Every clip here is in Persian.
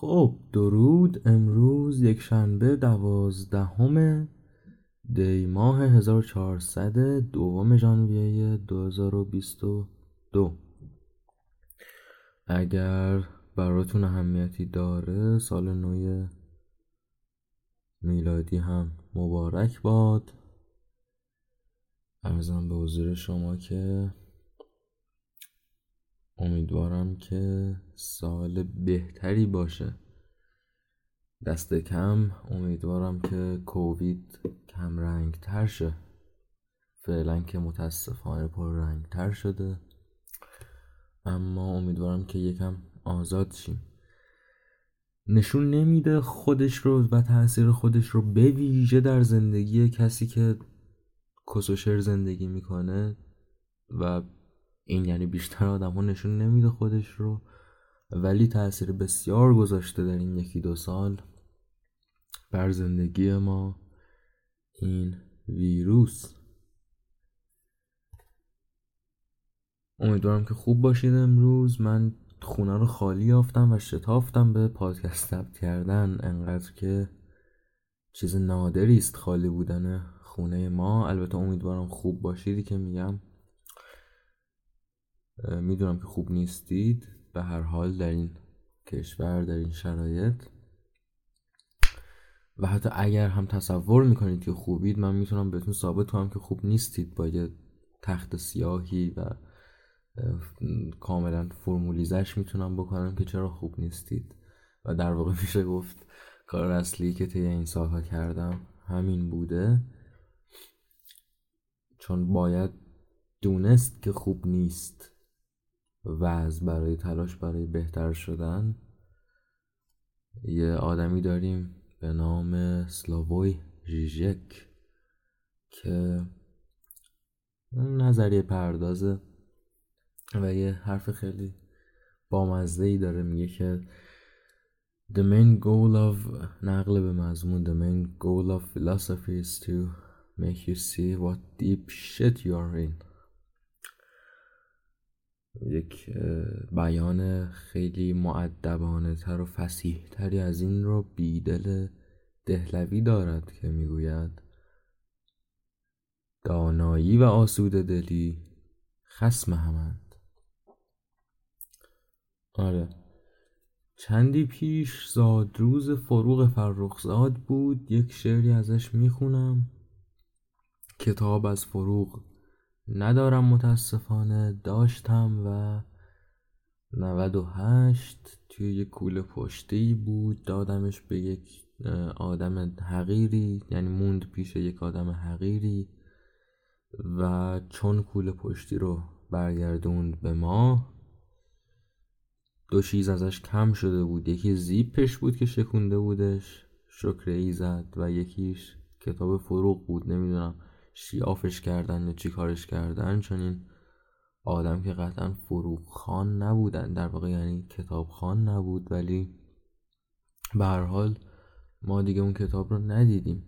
خب درود امروز یک شنبه دوازدهم دی ماه 1400 دوم ژانویه 2022 اگر براتون اهمیتی داره سال نو میلادی هم مبارک باد. ارزم به حضور شما که امیدوارم که سال بهتری باشه. دست کم امیدوارم که کووید کم رنگ تر شه. فعلا که متاسفانه پر رنگ تر شده. اما امیدوارم که یکم آزاد شیم. نشون نمیده خودش رو و تاثیر خودش رو به ویژه در زندگی کسی که کسوشر زندگی می‌کنه و این یعنی بیشتر آدم ها نشون نمیده خودش رو. ولی تاثیر بسیار گذاشته در این یکی دو سال بر زندگی ما این ویروس. امیدوارم که خوب باشید امروز. من خونه رو خالی یافتم و شتافتم به پادکست ثبت کردن. انقدر که چیز نادری است خالی بودن خونه ما. البته امیدوارم خوب باشیدی که میگم. می‌دونم که خوب نیستید. به هر حال در این کشور در این شرایط. و حتی اگر هم تصور می‌کنید که خوبید من می‌تونم بهتون ثابت کنم که خوب نیستید با یه تخت سیاهی و کاملا فرمولیزش می‌تونم بکنم که چرا خوب نیستید. و در واقع میشه گفت کار اصلی که طی این سالها کردم همین بوده. چون باید دونست که خوب نیست. وز برای تلاش برای بهتر شدن یه آدمی داریم به نام سلاووی ژیژک که نظریه پردازه و یه حرف خیلی بامزه ای داره. میگه که The main goal of نقل به مضمون The main goal of philosophy is to make you see what deep shit you are in. یک بیان خیلی معدبانه تر و فسیح تری از این رو بیدل دهلوی دارد که می‌گوید دانایی و آسود دلی خسم همند. آره. چندی پیش زادروز فروغ فرخزاد بود یک شعری ازش می‌خونم. کتاب از فروغ ندارم متاسفانه داشتم و نود و هشت توی یک کوله پشتی بود. دادمش به یک آدم حقیری یعنی موند پیش یک آدم حقیری و چون کوله پشتی رو برگردوند به ما دو چیز ازش کم شده بود. یکی زیپش بود که شکونده بودش شکر ایزد و یکیش کتاب فروغ بود نمی‌دونم. شیافش کردن یا چی کارش کردن چون این آدم که قطعا فروغ خان نبودن. در واقع یعنی کتاب خان نبود. ولی به حال ما دیگه اون کتاب رو ندیدیم.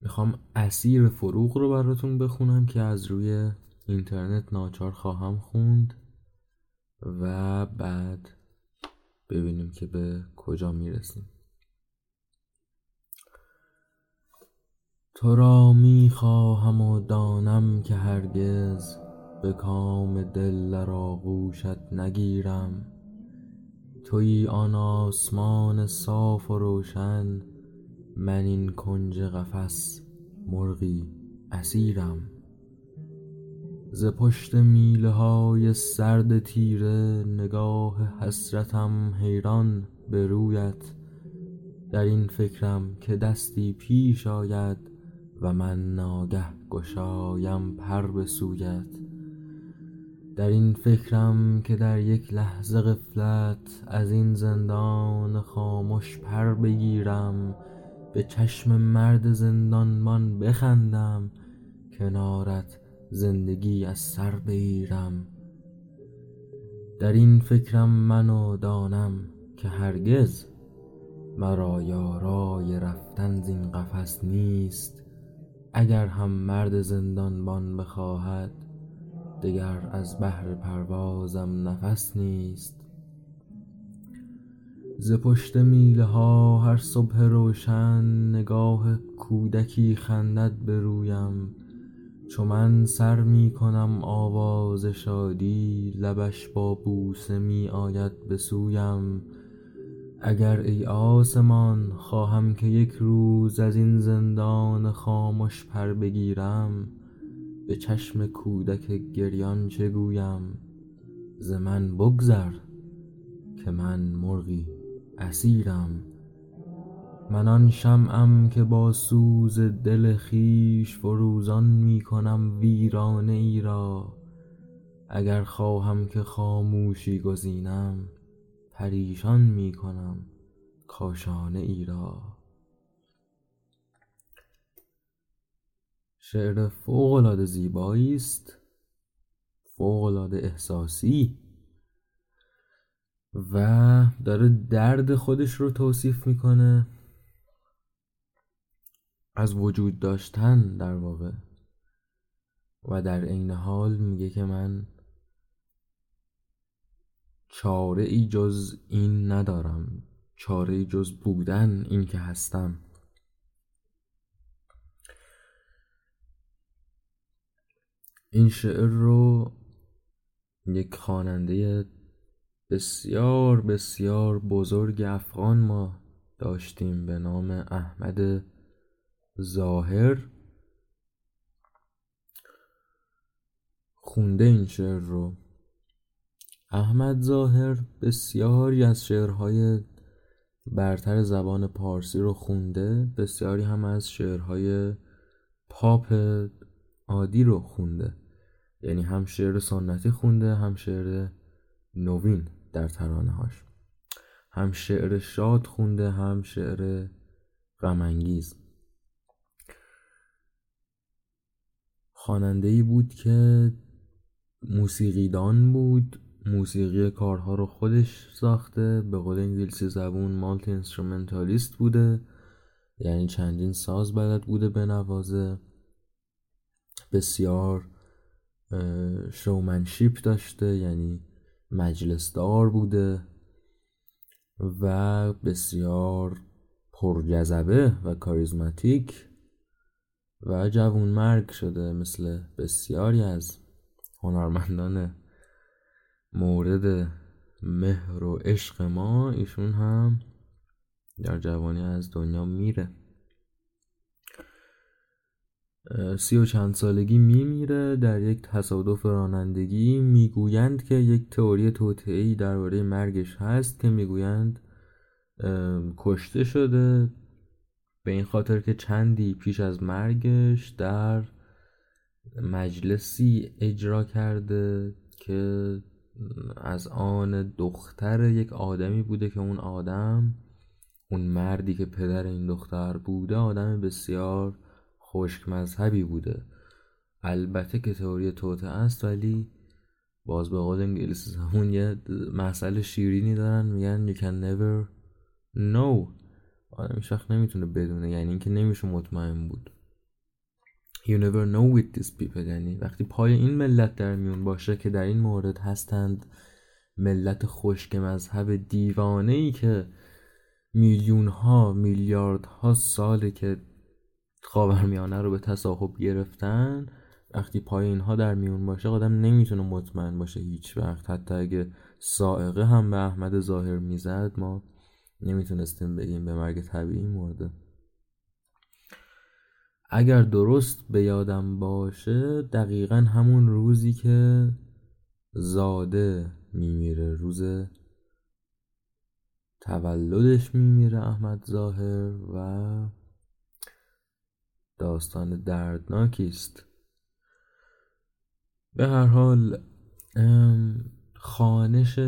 می‌خوام اسیر فروغ رو براتون بخونم که از روی اینترنت ناچار خواهم خوند و بعد ببینیم که به کجا می‌رسیم. تو را می خواهم و دانم که هرگز به کام دل در آغوشت نگیرم. تویی آن آسمان صاف و روشن من این کنج قفس مرغی اسیرم. ز پشت میله های سرد تیره نگاه حسرتم حیران به رویت. در این فکرم که دستی پیش آید و من ناگه گشایم پر به سویت. در این فکرم که در یک لحظه غفلت از این زندان خاموش پر بگیرم به چشم مرد زندانبان بخندم کنارت زندگی از سر بگیرم. در این فکرم من و دانم که هرگز مرا یارای رفتن زین قفس نیست. اگر هم مرد زندانبان بخواهد دگر از بهر پروازم نفس نیست. ز پشت میله ها هر صبح روشن نگاه کودکی خندد به رویم. چو من سر می کنم آواز شادی لبش با بوسه می آید به سویم. اگر ای آسمان خواهم که یک روز از این زندان خامش پر بگیرم به چشم کودک گریان چه گویم؟ ز من بگذر که من مرغی اسیرم. من آن شمعم که با سوز دل خویش فروزان می کنم ویرانه ای را. اگر خواهم که خاموشی گزینم پریشان می کنم کاشانه ای را. شعر فوق العاده زیبایی است فوق العاده احساسی و داره درد خودش رو توصیف می‌کنه. از وجود داشتن در واقع. و در عین حال میگه که من چاره ای جز این ندارم. چاره ای جز بودن این که هستم. این شعر رو یک خواننده بسیار بسیار بزرگ افغان ما داشتیم به نام احمد ظاهر. خونده این شعر رو. احمد ظاهر بسیاری از شعرهای برتر زبان پارسی رو خونده بسیاری هم از شعرهای پاپ عادی رو خونده. یعنی هم شعر سنتی خونده هم شعر نوین در ترانه هاش هم شعر شاد خونده هم شعر غمانگیز. خواننده ای بود که موسیقیدان بود موسیقی کارها رو خودش ساخته. به قول انگلیسی زبون multi-instrumentalist بوده. یعنی چندین ساز بلد بوده به نوازه. بسیار شومنشیپ داشته. یعنی مجلس دار بوده. و بسیار پرجذبه و کاریزماتیک و جوون مرگ شده. مثل بسیاری از هنرمندان مورد مهر و عشق ما ایشون هم در جوانی از دنیا میره. سی و چند سالگی میمیره در یک تصادف رانندگی می‌گویند که یک تئوری توطئه‌ای درباره مرگش هست که می‌گویند کشته شده. به این خاطر که چندی پیش از مرگش در مجلسی اجرا کرده که از آن دختر یک آدمی بوده که اون آدم اون مردی که پدر این دختر بوده آدم بسیار خشک مذهبی بوده. البته که تئوری توته است ولی باز به قول انگلیسی زمون یه مسئله شیرینی دارن میگن you can never know. آدم وقت نمی‌تونه بدونه یعنی اینکه نمیشه مطمئن بود. You never know with these people. یعنی وقتی پای این ملت در میون باشه که در این مورد هستند ملت خشک مذهب دیوانه ای که میلیون ها میلیارد ها ساله که خاورمیانه رو به تصاحب گرفتن وقتی پای اینها در میون باشه آدم نمی‌تونه مطمئن باشه هیچ وقت. حتی اگه سائقه هم به احمد ظاهر می‌زد ما نمی‌تونستیم بگیم به مرگ طبیعی مرده. اگر درست به یادم باشه دقیقا همون روزی که زاده میمیره روز تولدش میمیره احمد ظاهر و داستان دردناکی است. به هر حال خانش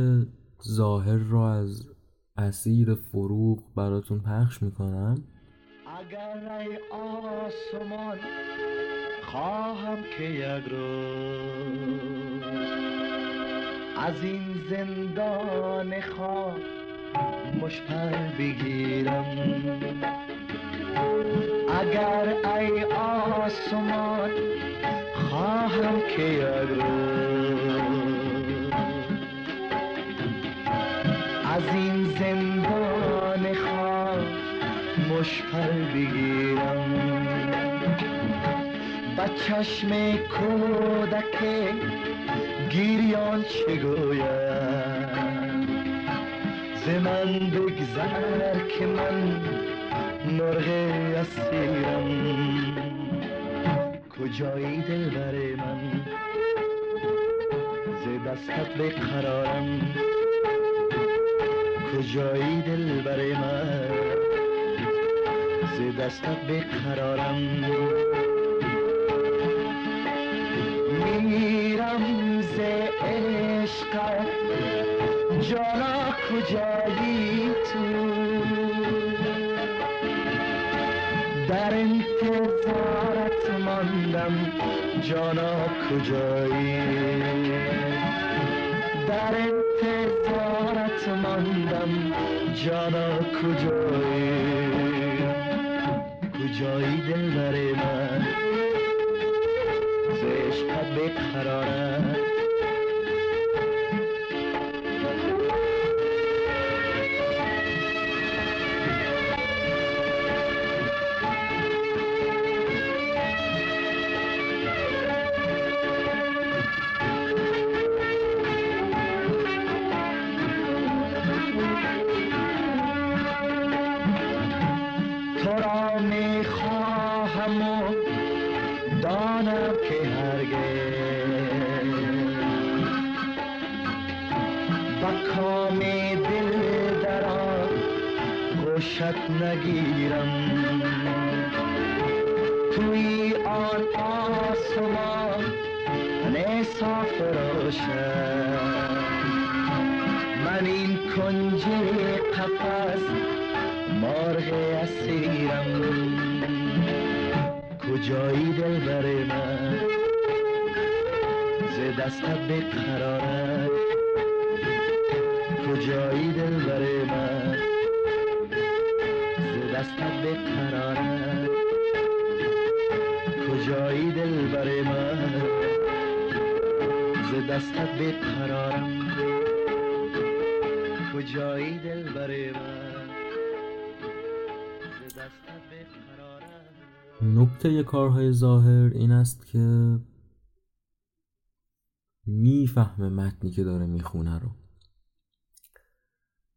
ظاهر رو از اسیر فروغ براتون پخش می‌کنم. اگر ای آسمان خواهم که یک روز از این زندان خواب مشپر بگیرم. اگر ای آسمان خواهم که یک روز از این زندان مشپر بگیرم. با چشم کودک گیریان چه گوید ز من بگذر که من مرغ اسیرم. کجایی دلبر من؟ ز دستت بقرارم. کجایی دلبر من؟ ز دستت بقرارم. میرم ز عشقت جانا کجایی تو؟ در انتظارت ماندم. جانا کجایی؟ در انتظارت ماندم. جانا کجایی؟ کجایی دلبر من. ز عشقت بقرارم تو کجایی دلبر من. ز دستت بقرارم کجایی دلبر من؟ ز دستت بقرارم کجایی دلبر من؟ ز دستت بقرارم نکته کارهای ظاهر این است که می‌فهمه متنی که داره می‌خونه رو.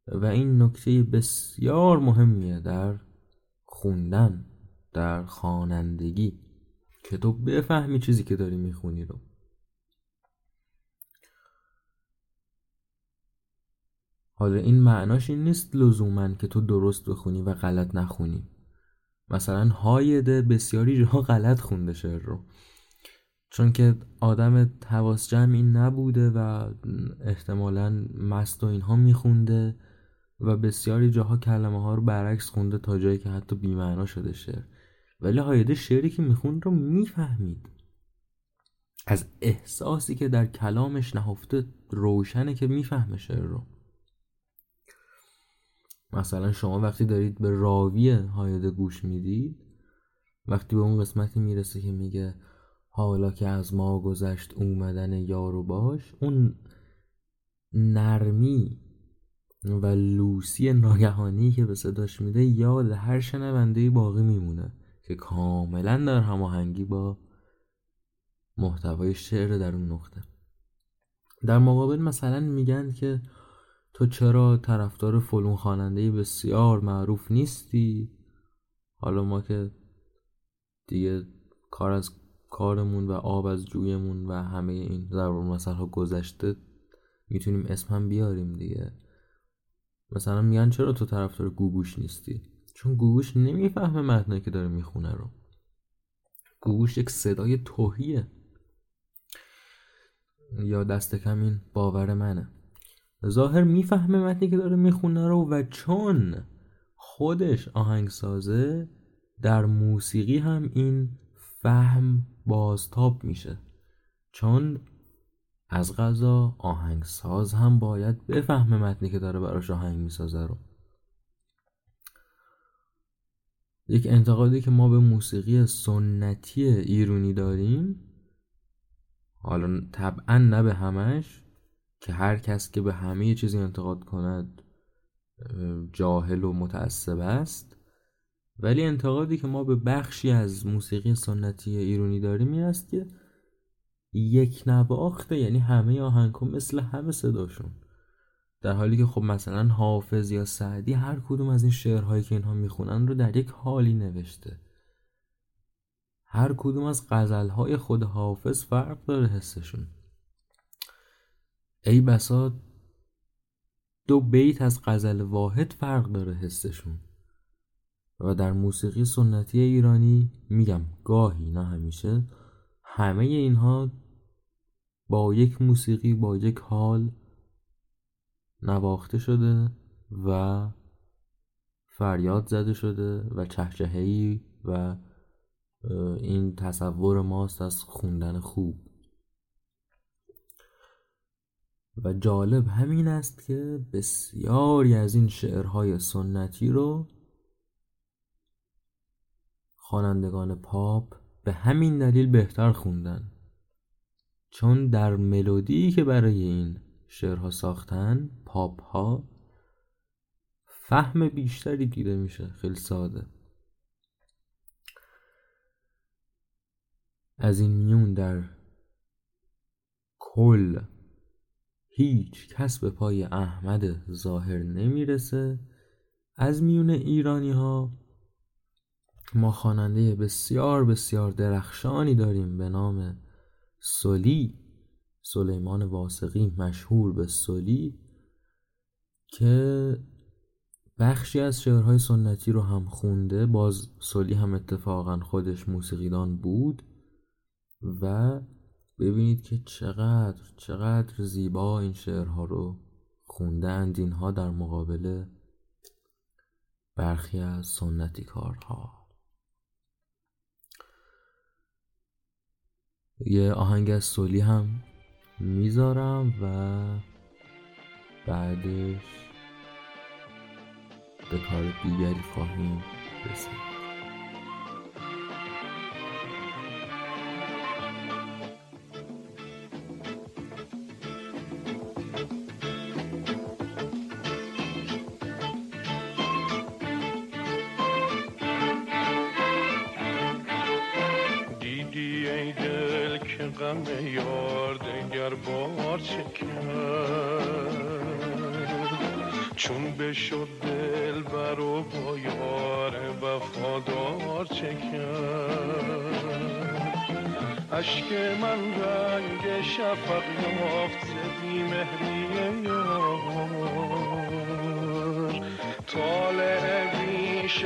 و این نکته بسیار مهمیه در خوندن در خوانندگی که تو بفهمی چیزی که داری می‌خونی رو. حالا این معناش این نیست لزوما که تو درست بخونی و غلط نخونی. مثلا هایده بسیاری جاها غلط خونده شعر رو. چون که آدم حواس جمعی نبوده و احتمالا مست و اینها میخونده و بسیاری جاها کلمه ها رو برعکس خونده تا جایی که حتی بیمعنا شده شعر. ولی هایده شعری که می‌خوند رو می‌فهمید. از احساسی که در کلامش نهفته روشنه که می‌فهمه شعر رو. مثلا شما وقتی دارید به راوی هایده گوش می‌دید وقتی به اون قسمتی می‌رسه که میگه حالا که از ما گذشت اومدن یار و باش اون نرمی و لوسی ناگهانی که به صداش میده یاد هر شنونده باقی میمونه که کاملا در هماهنگی با محتوای شعر در اون نقطه. در مقابل مثلا میگن که تو چرا طرفدار فلون خواننده بسیار معروف نیستی؟ حالا ما که دیگه کار از کارمون و آب از جویمون و همه این ضرب المثل ها گذشته می‌تونیم اسم هم بیاریم دیگه. مثلا میگن چرا تو طرفدار گوگوش نیستی؟ چون گوگوش نمی‌فهمه متنی که داره می‌خونه رو. گوگوش یک صدای توهیه. یا دست کم این باور منه. ظاهر می‌فهمه متنی که داره می‌خونه رو و چون خودش آهنگسازه در موسیقی هم این فهم بازتاب میشه. چون از غذا آهنگساز هم باید بفهمه متنی که داره براش آهنگ می‌سازه رو. یک انتقادی که ما به موسیقی سنتی ایرونی داریم حالا طبعا نه به همش که هر کس که به همه چیزی انتقاد کند جاهل و متعصب است. ولی انتقادی که ما به بخشی از موسیقی سنتی ایرانی داریم این است که یک نواخته یعنی همه آهنگ مثل همه صداشون. در حالی که خب مثلا حافظ یا سعدی هر کدوم از این شعرهایی که اینها می‌خونن رو در یک حالی نوشته. هر کدوم از غزلهای خود حافظ فرق داره حسشون. ای بسا دو بیت از غزل واحد فرق داره حسشون. و در موسیقی سنتی ایرانی میگم گاهی نه همیشه. همه اینها با یک موسیقی با یک حال نواخته شده و فریاد زده شده و چهچههی و این تصور ماست از خوندن خوب. و جالب همین است که بسیاری از این شعرهای سنتی رو خوانندگان پاپ به همین دلیل بهتر خوندن. چون در ملودی که برای این شعرها ساختن پاپ ها فهم بیشتری دیده میشه خیلی ساده. از این میون در کل هیچ کس به پای احمد ظاهر نمی‌رسه. از میون ایرانی ها ما خواننده بسیار بسیار درخشانی داریم به نام سلی سلیمان واسقی مشهور به سلی که بخشی از شعرهای سنتی رو هم خونده. باز سلی هم اتفاقا خودش موسیقیدان بود و ببینید که چقدر چقدر زیبا این شعرها رو خوندند. اینها در مقابل برخی از سنتی کارها یه آهنگ از سولی هم می‌ذارم و بعدش به کار دیگری خواهیم رسید.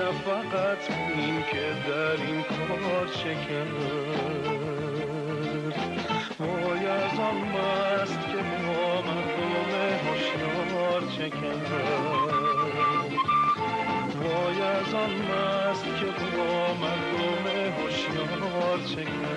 شفقت بین که در این کار کرد وای از آن مست که با مردم هشیار چکند وای از آن مست که با مردم هشیار چکند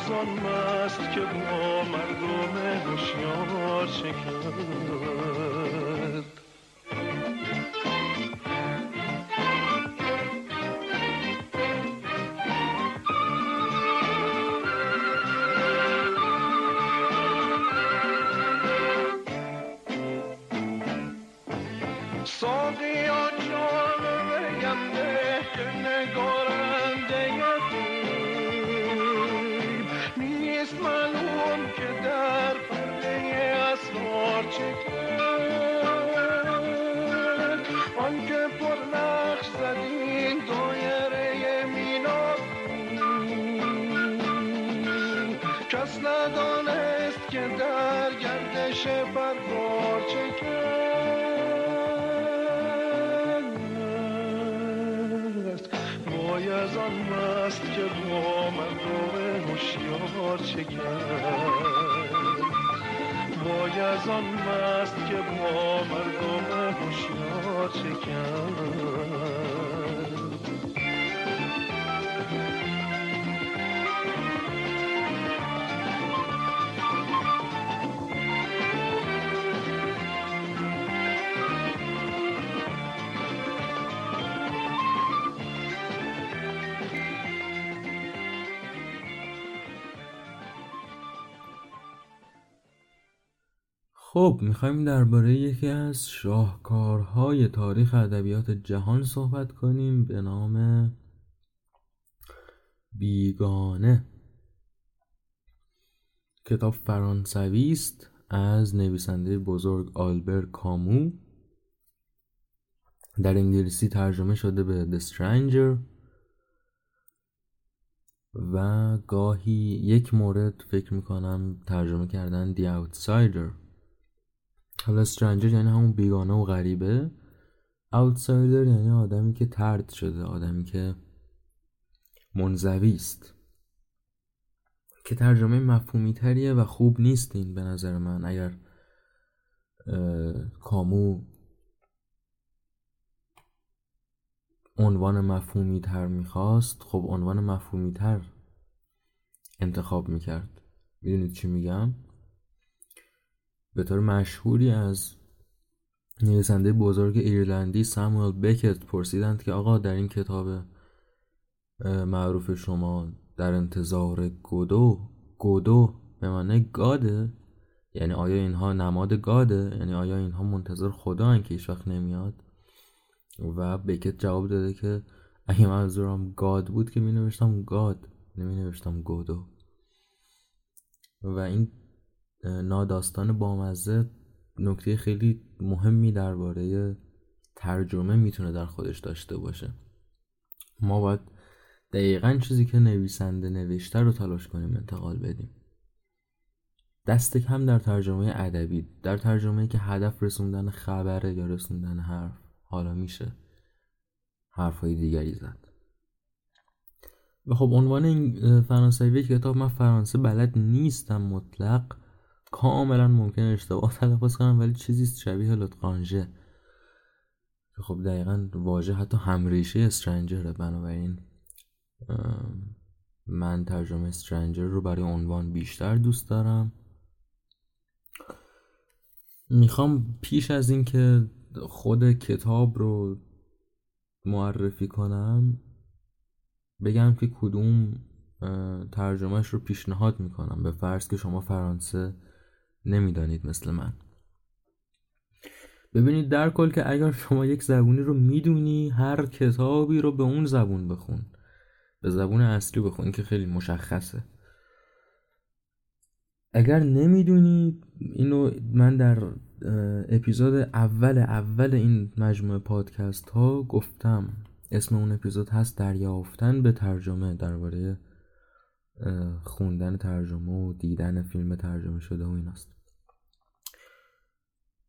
از مست که با مردم هوشیار چکند که در گردش پرگار چه کرد وای از آن مست که با مردم هوشیار چه کرد وای از آن مست که با مردم هوشیار چه خب می‌خوایم درباره یکی از شاهکارهای تاریخ ادبیات جهان صحبت کنیم به نام بیگانه. کتاب فرانسوی است از نویسنده بزرگ آلبر کامو. در انگلیسی ترجمه شده به The Stranger. و گاهی یک مورد فکر می‌کنم ترجمه کردن The Outsider. حالا استرنجر یعنی همون بیگانه و غریبه. اوتسایدر یعنی آدمی که ترد شده آدمی که منزوی است. که ترجمه مفهومی تریه و خوب نیست این به نظر من اگر کامو عنوان مفهومی تر می‌خواست خب عنوان مفهومی تر انتخاب می‌کرد. می‌دونید چی میگم؟ به طور مشهوری از نویسنده بزرگ ایرلندی ساموئل بکت پرسیدند که آقا در این کتاب معروف شما در انتظار گودو گودو به معنی گاده؟ یعنی آیا اینها نماد گاده؟ یعنی آیا اینها منتظر خدا که هیچ وقت نمیاد؟ و بکت جواب داده که اگه منظورم گاد بود که می نوشتم گاد نمی نوشتم گودو. و این ناداستان بامزه نکته خیلی مهمی درباره ترجمه می‌تونه در خودش داشته باشه. ما باید دقیقا چیزی که نویسنده نوشته رو تلاش کنیم انتقال بدیم. دست کم در ترجمه ادبی در ترجمه که هدف رسوندن خبره یا رسوندن حرف. حالا میشه حرفهای دیگری زد. و خب عنوان این فرانسوی کتاب من فرانسه بلد نیستم مطلق. کاملا ممکن اشتباه تلفظ کنم ولی چیزی شبیه لطقانژه خب دقیقا واژه حتی همریشه استرنجره بنابراین من ترجمه استرنجر رو برای عنوان بیشتر دوست دارم. می‌خوام پیش از اینکه خود کتاب رو معرفی کنم بگم که کدوم ترجمهش رو پیشنهاد می‌کنم. به فرض که شما فرانسه نمی‌دانید مثل من. ببینید در کل که اگر شما یک زبونی رو می‌دونی هر کتابی رو به اون زبون بخون. به زبون اصلی بخون که خیلی مشخصه. اگر نمی‌دونی اینو من در اپیزود اول اول این مجموعه پادکست ها گفتم. اسم اون اپیزود هست دریافتن به ترجمه درباره خوندن ترجمه و دیدن فیلم ترجمه شده و ایناست.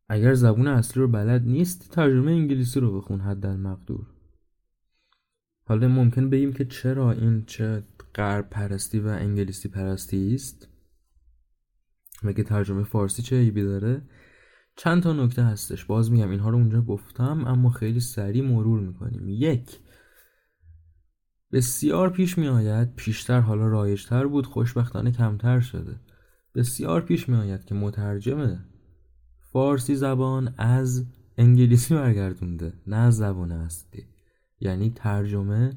اگر زبون اصلی رو بلد نیست ترجمه انگلیسی رو بخون حد المقدور حالا ممکن بگیم که چرا این چه غرب پرستی و انگلیسی پرستی است مگه ترجمه فارسی چه عیبی داره؟ چند تا نکته هستش. باز میگم اینها رو اونجا گفتم اما خیلی سریع مرور می‌کنیم. یک بسیار پیش می آید پیشتر حالا رایجتر بود خوشبختانه کمتر شده. بسیار پیش می آید که مترجم فارسی زبان از انگلیسی برگردونده نه از زبان اصلی. یعنی ترجمه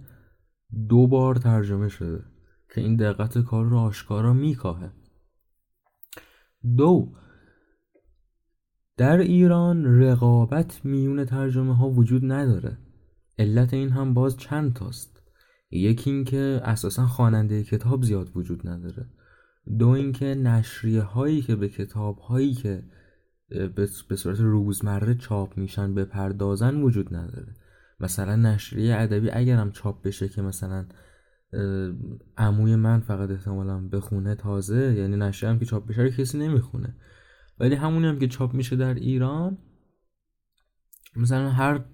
دو بار ترجمه شده که این دقت کار رو آشکارا میکاهه دو در ایران رقابت میون ترجمه ها وجود نداره. علت این هم باز چند تاست. یکی اینکه اساسا خواننده کتاب زیاد وجود نداره. دو اینکه نشریه هایی که به کتاب هایی که به صورت روزمره چاپ میشن بپردازن وجود نداره. مثلا نشریه ادبی اگرم چاپ بشه که مثلا عموی من فقط احتمالا بخونه تازه یعنی نشریه هم که چاپ بشه کسی نمی‌خونه. ولی همونی هم که چاپ میشه در ایران مثلا هر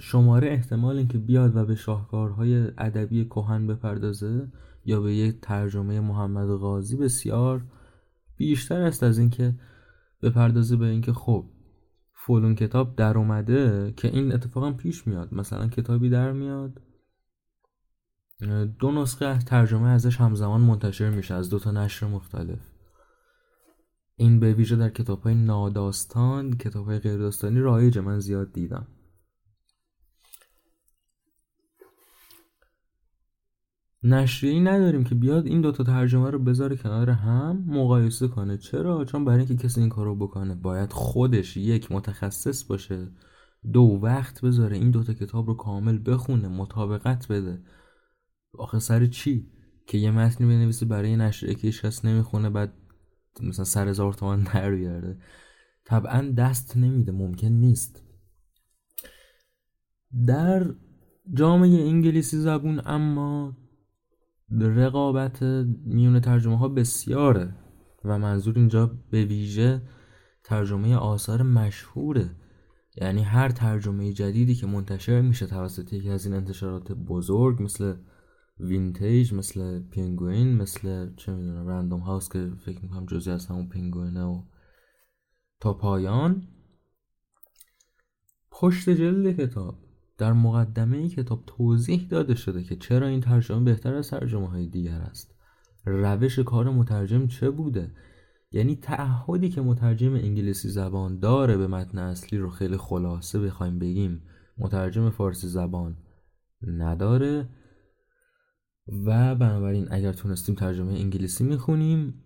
شماره احتمال اینکه بیاد و به شاهکارهای ادبی کهن بپردازه یا به یک ترجمه محمد غازی بسیار بیشتر است از اینکه بپردازه به اینکه خب فلون کتاب در اومده که این اتفاقا پیش میاد. مثلا کتابی در میاد. دو نسخه ترجمه ازش همزمان منتشر میشه از دو تا نشر مختلف. این به ویژه در کتاب های ناداستان کتاب های غیر داستانی رایجه من زیاد دیدم. نشریه نداریم که بیاد این دوتا ترجمه رو بذاره کنار هم مقایسه کنه. چرا؟ چون برای اینکه کسی این کارو بکنه باید خودش یک متخصص باشه دو وقت بذاره این دوتا کتاب رو کامل بخونه مطابقت بده. آخه سر چی؟ که یه متنی بنویسه برای نشریه که هیچ نمی‌خونه بعد مثلا سر هزار تومن در بیاره طبعا دست نمیده ممکن نیست. در جامعه انگلیسی زبون اما رقابت میون ترجمه ها بسیاره و منظور اینجا به ویژه ترجمه آثار مشهوره. یعنی هر ترجمه جدیدی که منتشر میشه توسط یکی از این انتشارات بزرگ مثل Vintage مثل پینگوین مثل چه می‌دونم Random House که فکر می‌کنم جزی از همون پینگوینه و تا پایان. پشت جلد کتاب. در مقدمه ای کتاب توضیح داده شده که چرا این ترجمه بهتر از ترجمه های دیگر است. روش کار مترجم چه بوده؟ یعنی تعهدی که مترجم انگلیسی زبان داره به متن اصلی رو خیلی خلاصه بخوایم بگیم مترجم فارسی زبان نداره. و بنابراین اگر تونستیم ترجمه انگلیسی می‌خونیم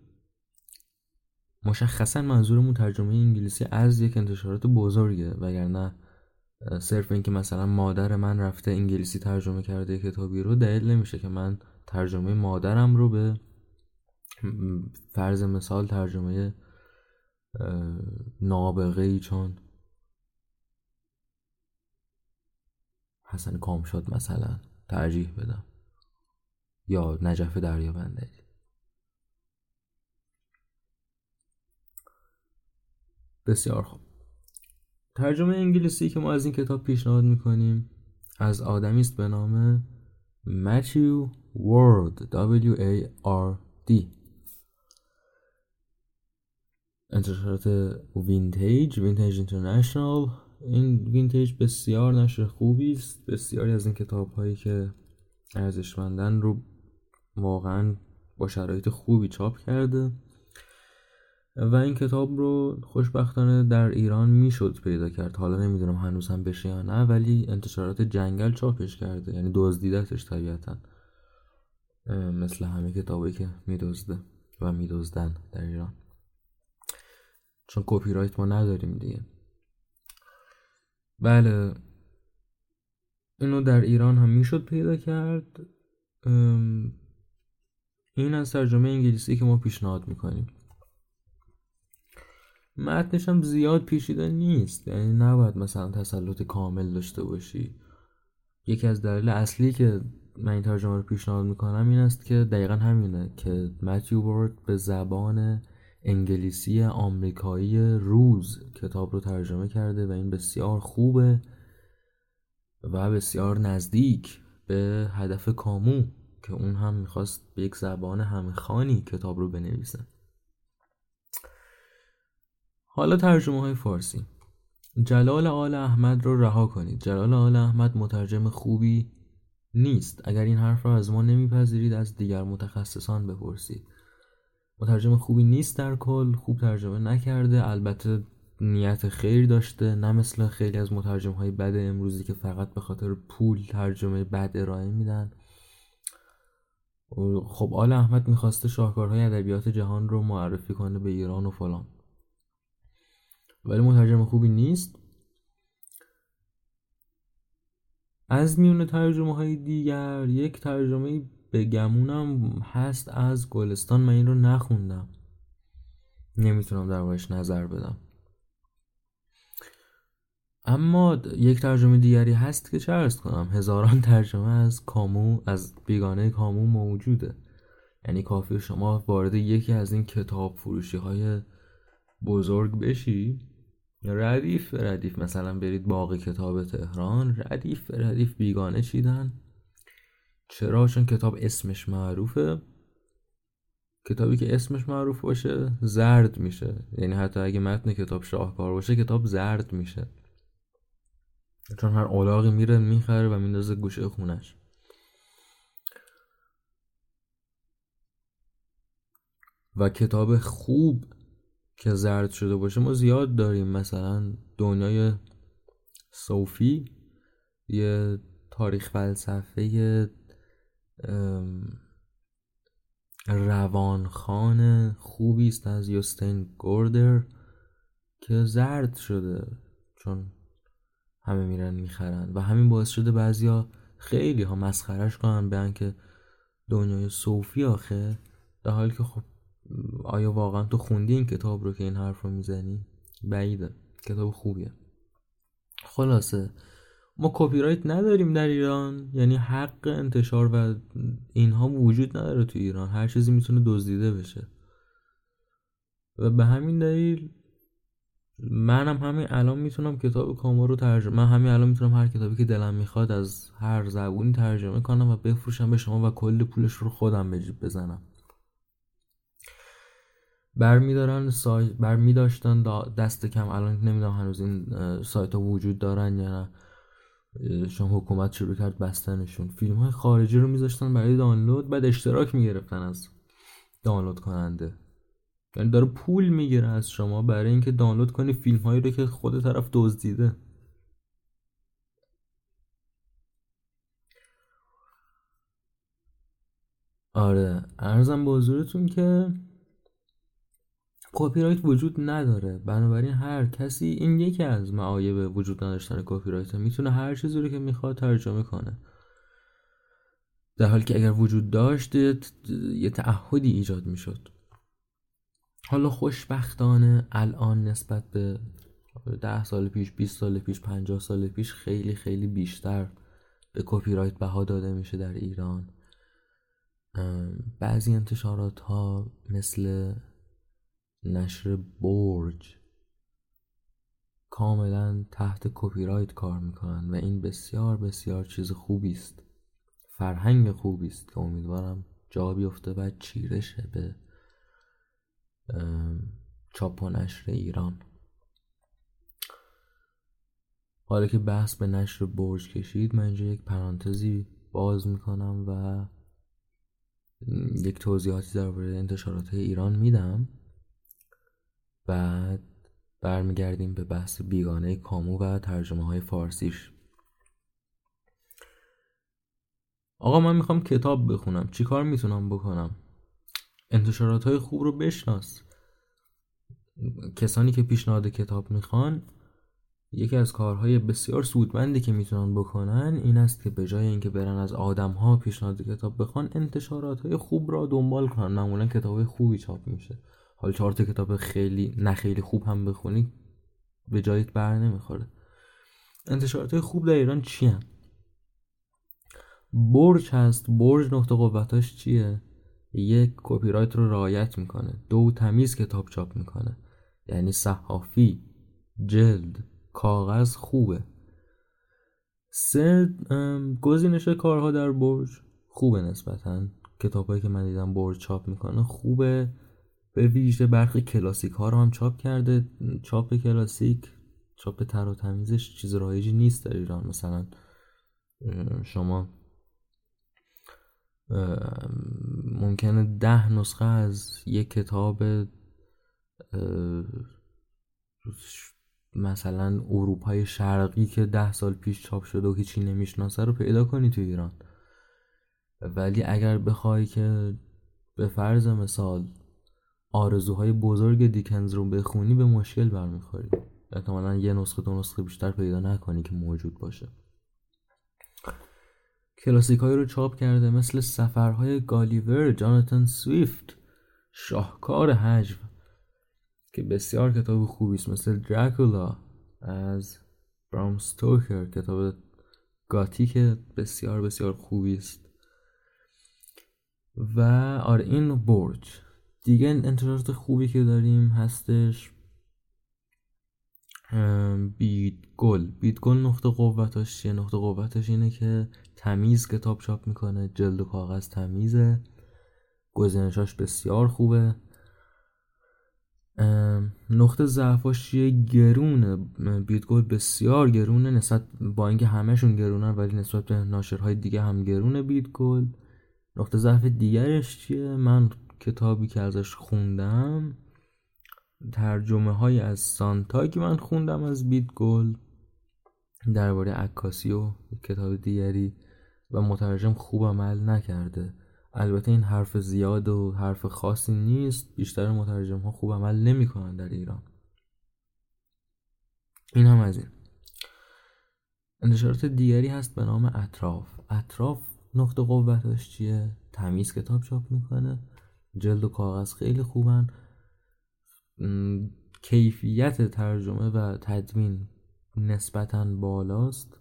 مشخصا منظورمون ترجمه انگلیسی از یک انتشارات بزرگه وگرنه صرف اینکه مثلا مادر من رفته انگلیسی ترجمه کرده کتابی رو دلیل نمیشه که من ترجمه مادرم رو به فرض مثال ترجمه نابغه ای چون حسن کامشاد مثلا ترجیح بدم یا نجف دریا بندری بسیار خوب. ترجمه انگلیسی که ما از این کتاب پیشنهاد می‌کنیم از آدمی است به نام Matthew Ward W A R D. انتشارات Vintage Vintage International. این Vintage بسیار نشر خوبی است. بسیاری از این کتاب هایی که ارزشمندن رو واقعا با شرایط خوبی چاپ کرده. و این کتاب رو خوشبختانه در ایران می‌شد پیدا کرد. حالا نمی‌دونم هنوز هم بشه یا نه ولی انتشارات جنگل چاپش کرده. یعنی دزدیدتش طبیعتا. مثل همه کتابی که میدزده و میدزدن در ایران. چون کپی رایت ما نداریم دیگه. بله. اینو در ایران هم می‌شد پیدا کرد. این از ترجمه انگلیسی که ما پیشنهاد می‌کنیم. متنش هم زیاد پیچیده نیست. یعنی نباید مثلا تسلط کامل داشته باشی. یکی از دلیل اصلی که من این ترجمه رو پیشنهاد می‌کنم این است که دقیقا همینه که متیو بورد به زبان انگلیسی آمریکایی روز کتاب رو ترجمه کرده و این بسیار خوبه و بسیار نزدیک به هدف کامو که اون هم می‌خواست به یک زبان همه خانی کتاب رو بنویسه. حالا ترجمه های فارسی. جلال آل احمد رو رها کنید. جلال آل احمد مترجم خوبی نیست. اگر این حرف را از ما نمیپذیرید از دیگر متخصصان بپرسید. مترجم خوبی نیست در کل. خوب ترجمه نکرده. البته نیت خیر داشته. نه مثل خیلی از مترجم های بد امروزی که فقط به خاطر پول ترجمه بد ارائه میدن. خب آل احمد می‌خواسته شاهکارهای ادبیات جهان رو معرفی کنه به ایران و فلان. ولی مترجم خوبی نیست. از میون ترجمه های دیگر یک ترجمه به گمونم هست از گلستان. من این رو نخوندم. نمی‌تونم در باش نظر بدم. اما یک ترجمه دیگری هست که چه ارز کنم هزاران ترجمه از کامو از بیگانه کامو موجوده یعنی کافی شما وارد یکی از این کتاب فروشی های بزرگ بشی. ردیف به ردیف مثلا برید باقی کتاب تهران ردیف به ردیف بیگانه چیدن. چرا؟ چون کتاب اسمش معروفه. کتابی که اسمش معروف باشه زرد میشه. یعنی حتی اگه متن کتاب شاهکار باشه کتاب زرد میشه. چون هر اولاغی میره می‌خره و میندازه گوشه خونش. و کتاب خوب که زرد شده باشه ما زیاد داریم. مثلا دنیای صوفی یه تاریخ فلسفه روانخان خوبی است از یوستین گوردر که زرد شده چون همه میرن می‌خرن. و همین باعث شده بعضیا خیلی ها مسخرش کنن به که دنیای صوفی آخه در حالی که خب آیا واقعا تو خوندی این کتاب رو که این حرف رو می‌زنی؟ بعیده. کتاب خوبیه. خلاصه ما کپی رایت نداریم در ایران. یعنی حق انتشار و اینها وجود نداره تو ایران. هر چیزی می‌تونه دزدیده بشه. و به همین دلیل منم همین الان می‌تونم کتاب کامو رو ترجمه من همین الان می‌تونم هر کتابی که دلم می‌خواد از هر زبونی ترجمه کنم و بفروشم به شما و کل پولش رو خودم به جیب بزنم. برمیدارن سای... برمیداشتن دست کم. الان نمی‌دونم هنوز این سایت ها وجود دارن یا نه. چون حکومت شروع کرد بستنشون. فیلم های خارجی رو میذاشتن برای دانلود بعد اشتراک می‌گرفتن از دانلود کننده. یعنی داره پول می‌گیره از شما برای اینکه دانلود کنی فیلم هایی رو که خود طرف دزدیده. آره. ارزم به حضورتون که کپی رایت وجود نداره. بنابراین هر کسی این یکی از معایب وجود نداشتن کپی رایت می‌تونه هر چیزی رو که می‌خواد ترجمه کنه. در حالی که اگر وجود داشت یه تعهدی ایجاد می‌شد. حالا خوشبختانه الان نسبت به ده سال پیش 20 سال پیش 50 سال پیش خیلی خیلی بیشتر به کپی رایت بها داده میشه در ایران. بعضی انتشارات ها مثل نشر برج. کاملا تحت کپی رایت کار می‌کنن و این بسیار بسیار چیز خوبی است فرهنگ خوبی است که امیدوارم جا بیفته و چیرشه به چاپ و نشر ایران. حالا که بحث به نشر برج کشید من اینجا یک پرانتزی باز می‌کنم و یک توضیحاتی درباره انتشارات ایران میدم. بعد برمیگردیم به بحث بیگانه کامو و ترجمه های فارسیش. آقا من می‌خوام کتاب بخونم. چی کار می‌تونم بکنم؟ انتشارات های خوب رو بشناس. کسانی که پیشنهاد کتاب می‌خوان یکی از کارهای بسیار سودمندی که می‌تونن بکنن این است که به جای اینکه برن از آدم ها پیشنهاد کتاب بخوان انتشارات های خوب را دنبال کنن. معمولا کتاب خوبی چاپ میشه. حالا چهار تا کتاب خیلی نه خیلی خوب هم بخونی به جایت بر نمی‌خوره. انتشارات خوب در ایران چی هم؟ برج هست. برج نقطه قوتاش چیه؟ یک کپی رایت رو رعایت می‌کنه. دو تمیز کتاب چاپ می‌کنه. یعنی صحافی جلد کاغذ خوبه. سه گزینش کارها در برج خوبه نسبتا. کتابایی که من دیدم برج چاپ می‌کنه خوبه. به ویژه برخی کلاسیک ها رو هم چاپ کرده. چاپ کلاسیک چاپ تر و تمیزش چیز رایجی نیست در ایران. مثلا شما ممکنه ده نسخه از یک کتاب مثلا اروپای شرقی که ده سال پیش چاپ شده و هیچی نمی‌شناسه رو پیدا کنی تو ایران. ولی اگر بخوای که به فرض مثال آرزوهای بزرگ دیکنز رو بخونی به مشکل برمیخوری. احتمالا یه نسخه دو نسخه بیشتر پیدا نکنی که موجود باشه. کلاسیک رو چاپ کرده مثل سفرهای گالیور جاناتان سویفت شاهکار حجم که بسیار کتاب خوبی است مثل دراکولا از برام ستوکر کتاب گاتیک بسیار بسیار خوبی است. و آره این برج. دیگه انتشارات خوبی که داریم هستش بیت گل بیت گل نقطه قوتش چیه؟ نقطه قوتش اینه که تمیز کتاب چاپ می‌کنه جلد و کاغذ تمیزه گزینشاش بسیار خوبه. نقطه ضعفاش چیه گرونه. بیت گل بسیار گرونه نسبت با اینکه همهشون گرونن ولی نسبت به ناشرهای دیگه هم گرونه بیت گل نقطه ضعف دیگرش چیه؟ من کتابی که ازش خوندم ترجمه های از سانتا که من خوندم از بیت گل درباره عکاسی و کتاب دیگری و مترجم خوب عمل نکرده. البته این حرف زیاد و حرف خاصی نیست بیشتر مترجم ها خوب عمل نمی‌کنن در ایران. این هم از این. انتشارات دیگری هست به نام اطراف. اطراف نقطه قوتش چیه؟ تمیز کتاب چاپ می‌کنه. جلد و کاغذ خیلی خوبن. کیفیت ترجمه و تدوین نسبتا بالاست.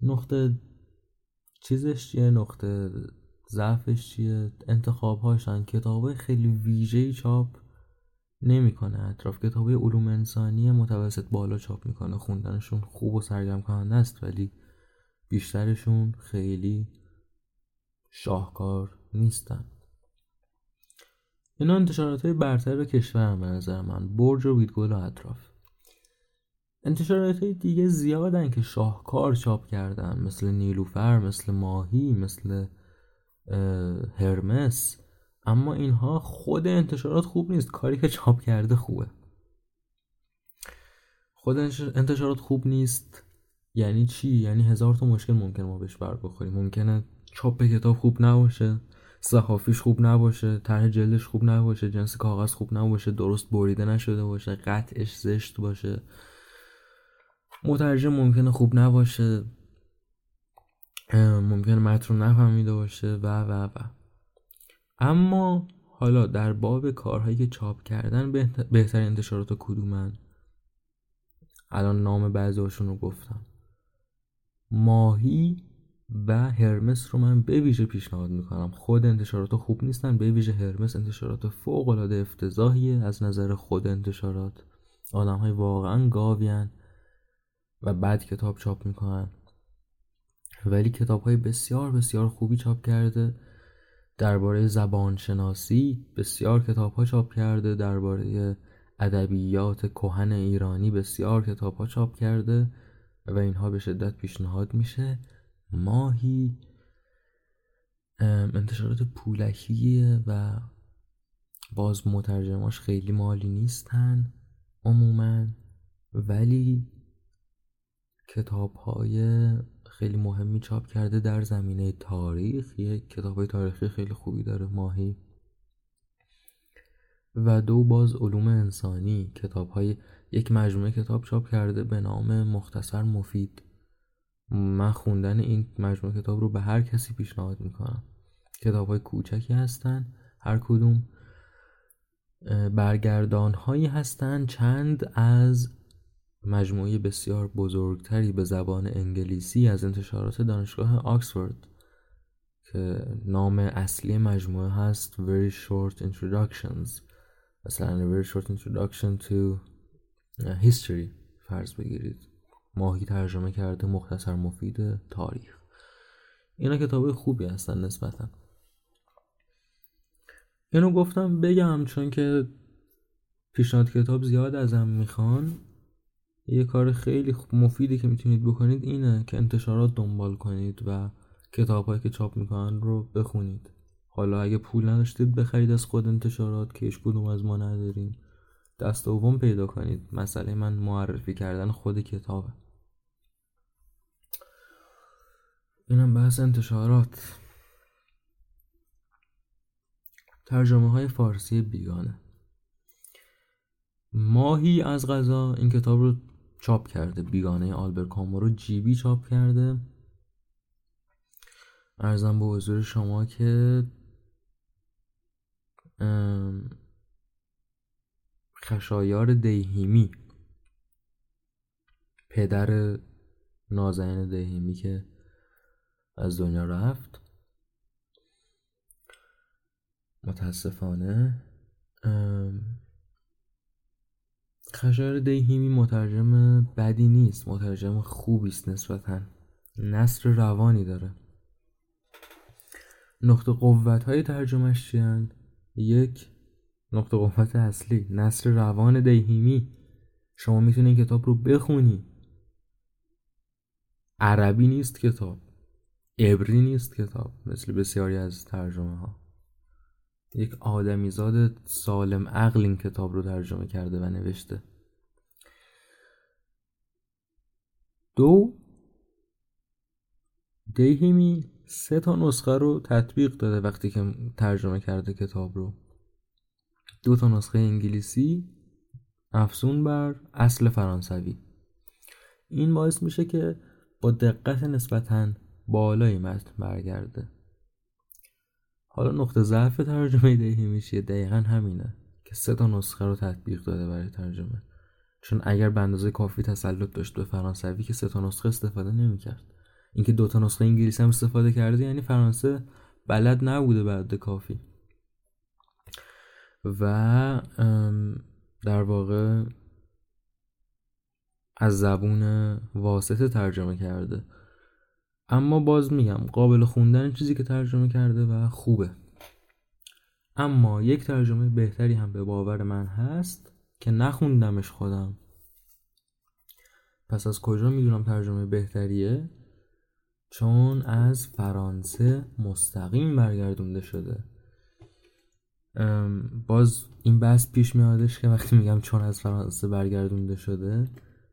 نقطه چیزش چیه؟ نقطه ضعفش چیه؟ انتخاب هاشن کتاب خیلی ویژه چاپ نمی‌کنه. اطراف کتاب علوم انسانی متوسط بالا چاپ می‌کنه. خوندنشون خوب و سرگرم کننده است ولی بیشترشون خیلی شاهکار نیستن. اینا انتشارات های برتر کشورم به نظر من برج و بیتگل و اطراف. انتشارات های دیگه زیادن که شاهکار چاپ کردن مثل نیلوفر مثل ماهی مثل هرمس. اما اینها خود انتشارات خوب نیست کاری که چاپ کرده خوبه. خود انتشارات خوب نیست یعنی چی؟ یعنی هزار تا مشکل ممکنه ما بهش بر بخوریم ممکنه چاپ کتاب خوب نباشه. صحافیش خوب نباشه طرح جلدش خوب نباشه جنس کاغذ خوب نباشه درست بریده نشده باشه قطعش زشت باشه. مترجم ممکنه خوب نباشه. ممکنه متن رو نفهمیده باشه. و و و. اما حالا در باب کارهایی که چاپ کردن بهتر انتشارات کدومن؟ الان نام بعضی رو گفتم. ماهی و هرمس رو من به ویژه پیشنهاد می‌کنم. خود انتشارات خوب نیستن به ویژه هرمس انتشارات فوق العاده افتضاحیه از نظر خود انتشارات. آدم های واقعا گاوین و بعد کتاب چاپ می‌کنن. ولی کتاب های بسیار بسیار خوبی چاپ کرده. درباره زبان شناسی بسیار کتاب ها چاپ کرده. درباره ادبیات کهن ایرانی بسیار کتاب ها چاپ کرده و اینها به شدت پیشنهاد میشه. ماهی انتشارات پولکیه و باز مترجماش خیلی مالی نیستن عموما ولی کتاب های خیلی مهمی چاپ کرده در زمینه تاریخ. یک کتاب های تاریخی خیلی خوبی داره ماهی. و دو باز علوم انسانی. کتاب های یک مجموعه کتاب چاپ کرده به نام مختصر مفید. من خوندن این مجموعه کتاب رو به هر کسی پیشنهاد می‌کنم. کتاب های کوچکی هستن هر کدوم برگردان هایی هستن چند از مجموعه بسیار بزرگتری به زبان انگلیسی از انتشارات دانشگاه آکسفورد که نام اصلی مجموعه هست Very Short Introductions. مثلا Very Short Introduction to History. فرض بگیرید. ماهی ترجمه کرده مختصر مفید تاریخ. اینا کتاب خوبی هستن نسبتا. اینو گفتم بگم چون که پیشنهاد کتاب زیاد ازم می‌خوان. یه کار خیلی مفیدی که می‌تونید بکنید اینه که انتشارات دنبال کنید و کتاب که چاپ می‌کنن رو بخونید. حالا اگه پول نداشتید بخرید از خود انتشارات که هیچ کدوم از ما نداریم. دست دوم پیدا کنید. مسئله من معرفی کردن خود کتابه. اینم بحث انتشارات. ترجمه های فارسی بیگانه. ماهی از غذا این کتاب رو چاپ کرده. بیگانه آلبر کامو رو جیبی چاپ کرده. ارزم به حضور شما که خشایار دیهیمی پدر نازنین دیهیمی که از دنیا رفت. متاسفانه ام، خشایار دیهیمی مترجم بدی نیست. مترجم خوبی است نسبتا. نصر روانی داره. نقطه قوت های ترجمهش چیان؟ یک نقطه قوت اصلی. نصر روان دیهیمی شما می‌تونی این کتاب رو بخونی. عربی نیست کتاب. عبری نیست کتاب مثل بسیاری از ترجمه ها یک آدمیزاد سالم عقل این کتاب رو ترجمه کرده و نوشته. دو دیهیمی سه تا نسخه رو تطبیق داده وقتی که ترجمه کرده کتاب رو. دو تا نسخه انگلیسی افزون بر اصل فرانسوی. این باعث میشه که با دقت نسبتا بالایی متن برگرده. حالا نقطه ضعف ترجمه دیهیمی چیه دقیقا همینه که سه تا نسخه رو تطبیق داده برای ترجمه. چون اگر به اندازه کافی تسلط داشت به فرانسوی که سه تا نسخه استفاده نمی‌کرد. اینکه دو تا نسخه انگلیسی هم استفاده کرده یعنی فرانسه بلد نبوده بعد کافی. و در واقع از زبون واسطه ترجمه کرده. اما باز میگم قابل خوندن چیزی که ترجمه کرده و خوبه. اما یک ترجمه بهتری هم به باور من هست که نخوندمش خودم. پس از کجا می‌دونم ترجمه بهتریه؟ چون از فرانسه مستقیم برگردونده شده. باز این بحث پیش میادش که وقتی میگم چون از فرانسه برگردونده شده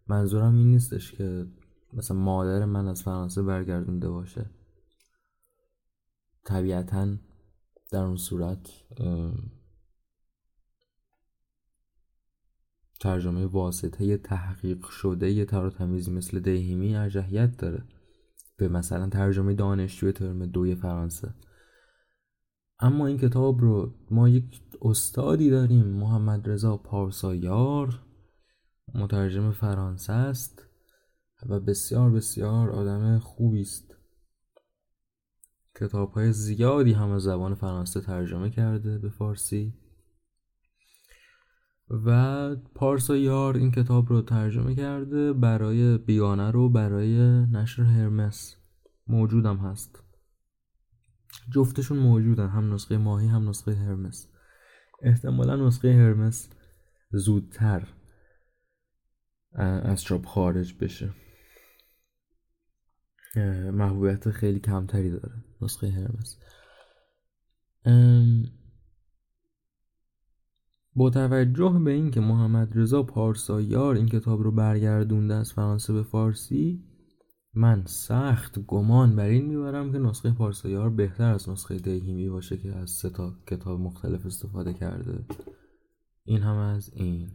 منظورم این نیستش که مثلا مادر من از فرانسه برگردونده باشه. طبیعتا در اون صورت ترجمه واسطه تحقیق شده یه تر تمیزی مثل دیهیمی ارجحیت داره. به مثلا ترجمه دانشجوی ترم دوی فرانسه. اما این کتاب رو ما یک استادی داریم محمد رضا پارسایار. مترجم فرانسه است. و بسیار بسیار آدم خوبی است. کتاب های زیادی هم از زبان فرانسه ترجمه کرده به فارسی. و پارسا یار این کتاب رو ترجمه کرده برای بیانه رو برای نشر هرمس. موجودم هست. جفتشون موجودن هم نسخه ماهی هم نسخه هرمس. احتمالا نسخه هرمس زودتر از چاپ خارج بشه. محبوبیت خیلی کمتری داره. نسخه هرمس با توجه به اینکه محمد رضا پارسایار این کتاب رو برگردونده از فرانسه به فارسی من سخت گمان بر این می‌برم که نسخه پارسایار بهتر از نسخه دیهیمی باشه که از سه تا کتاب مختلف استفاده کرده. این هم از این.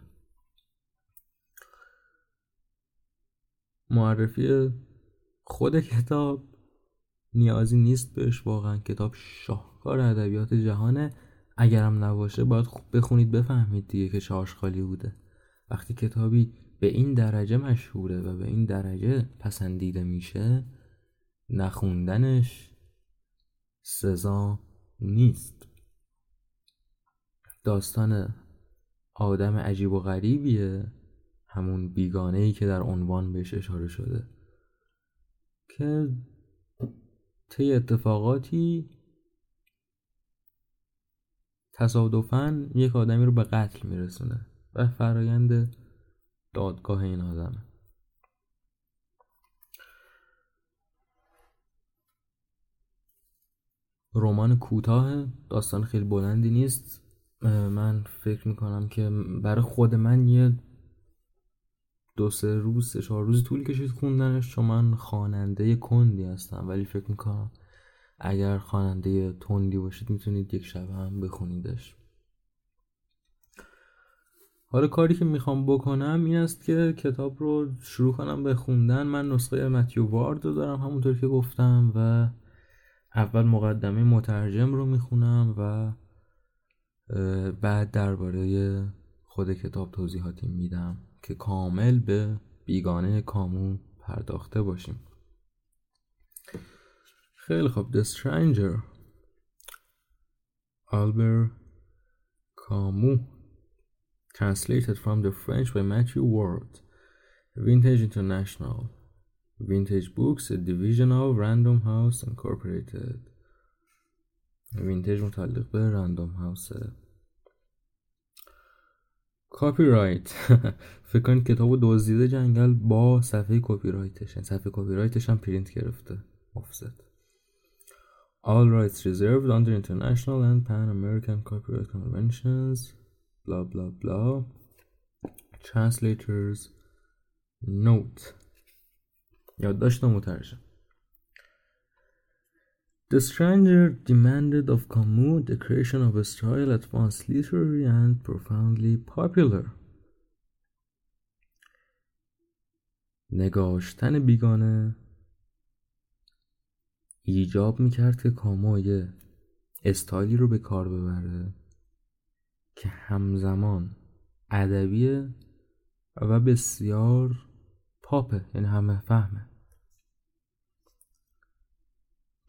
معرفی خود کتاب نیازی نیست بهش واقعا. کتاب شاهکار ادبیات جهانه. اگرم نباشه باید خوب بخونید بفهمید دیگه که چه آشغالی بوده. وقتی کتابی به این درجه مشهوره و به این درجه پسندیده میشه نخوندنش سزا نیست. داستان آدم عجیب و غریبیه. همون بیگانه ای که در عنوان بهش اشاره شده. که طی اتفاقاتی تصادفا یک آدمی رو به قتل میرسونه و فرایند دادگاه این آدمه. رمان کوتاه داستان خیلی بلندی نیست. من فکر می‌کنم که برای خود من یه دو سه روز سه چهار روز طول کشید خوندنش چون من خواننده کندی هستم. ولی فکر می‌کنم اگر خواننده تندی باشید می‌تونید یک شب هم بخونیدش. حالا کاری که می‌خوام بکنم این است که کتاب رو شروع کنم به خوندن. من نسخه متیو وارد رو دارم همونطور که گفتم و اول مقدمه مترجم رو می‌خونم و بعد درباره خود کتاب توضیحاتی میدم. که کامل به بیگانه کامو پرداخته باشیم خیلی خوب The Stranger Albert Camus Translated from the French by Matthew Ward Vintage International Vintage Books a division of Random House Incorporated Vintage متعلق به Random House ه کاپی رایت فکر کنید کتابو دزدیده جنگل با صفحه کپی رایتش یعنی صفحه کپی رایتش هم پرینت گرفته offset All rights reserved under international and pan-American copyright conventions blah blah blah Translators Note یادداشت مترجم The stranger demanded of Camus the creation of a style at once literary and profoundly popular. نگاشتن بیگانه ایجاب می‌کرد که کامو یه استایلی رو به کار ببره که همزمان ادبیه و بسیار پاپه یعنی همه فهمه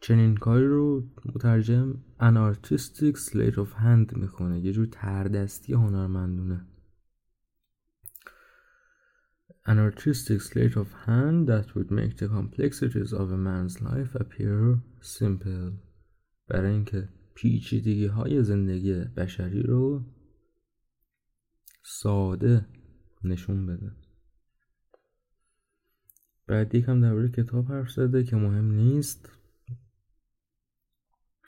چنین کاری رو مترجم artistic sleight of hand می‌کنه یه جور تردستی هنرمندونه. An artistic sleight of hand that would make the complexities of a man's life appear simple. برای اینکه پیچیدگی های زندگی بشری رو ساده نشون بده. بعد یکم درباره کتاب حرف زده که مهم نیست.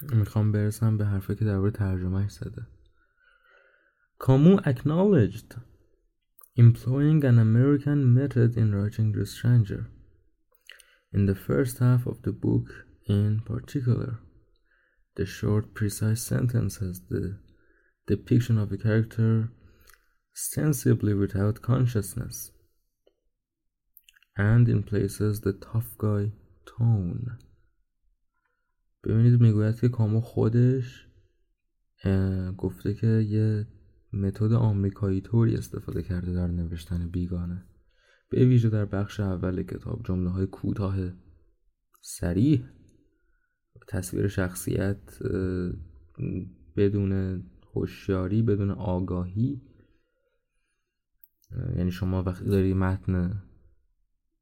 میخوام برسم به حرفی که درباره ترجمهش زده Camus acknowledged employing an American method in writing The Stranger in the first half of the book in particular the short precise sentences the depiction of a character ostensibly without consciousness and in places the tough guy tone ببینید می‌گوید که کامو خودش گفته که یه متد آمریکایی طوری استفاده کرده در نوشتن بیگانه. به ویژه در بخش اول کتاب جمله های کوتاه سریح تصویر شخصیت بدون هوشیاری بدون آگاهی. اه، یعنی شما وقتی داری متن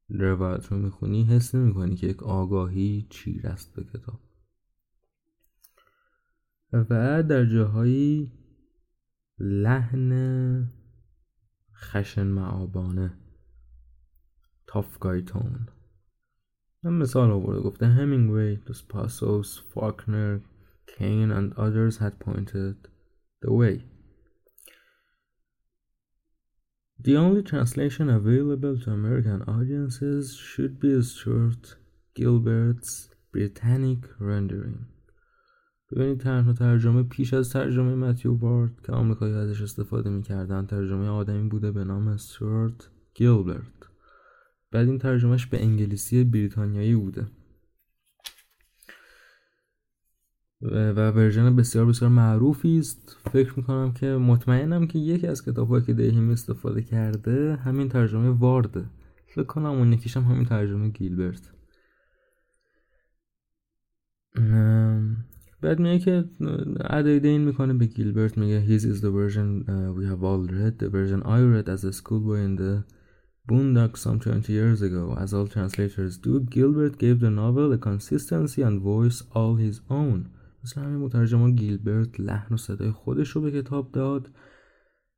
روایت رو می‌خونی حس نمی‌کنی که یک آگاهی چیر است به کتاب. و در جاهایی لحن خشن معابانه تافگایتون من مثال آورده گفته همینگوی دوسپاسوس فاکنر کین and others had pointed the way The only translation available to American audiences should be Stuart Gilbert's Britannic rendering ببینید تنها ترجمه پیش از ترجمه متیو بارد که آمریکایی ازش استفاده می‌کردن ترجمه آدمی بوده به نام استوارت گیلبرت. بعد این ترجمهش به انگلیسی بریتانیایی بوده. و ورژن بسیار بسیار معروفی است. فکر می‌کنم که مطمئنم که یکی از کتابهایی که دیهیم استفاده کرده همین ترجمه وارده فکر کنم اون یکیش هم همین ترجمه گیلبرت. بعد میگه که ادای دین می‌کنه به گیلبرت میگه his is the version uh, we have all read the version I read as a schoolboy in the boondocks some 20 years ago as all translators do Gilbert gave the novel a consistency and voice all his own مثل همین مترجمان گیلبرت لحن و صدای خودش رو به کتاب داد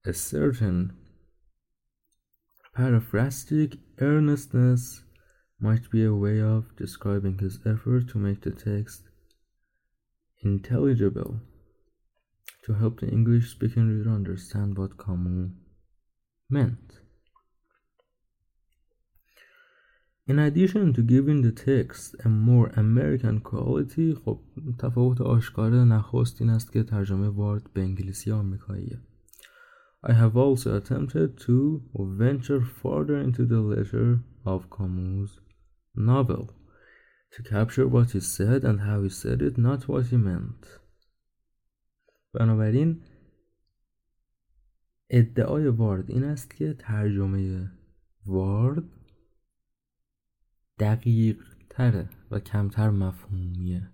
a certain paraphrastic earnestness might be a way of describing his effort to make the text intelligible to help the English speaking reader understand what Camus meant. In addition to giving the text a more American quality خب تفاوت آشکار نخست این است که ترجمه وارد به انگلیسی آمریکاییه I have also attempted to venture further into the letter of Camus' novel To capture what he said and how he said it not what he meant. بنابراین ادعای وارد این است که ترجمه وارد دقیق تره و کمتر مفهومیه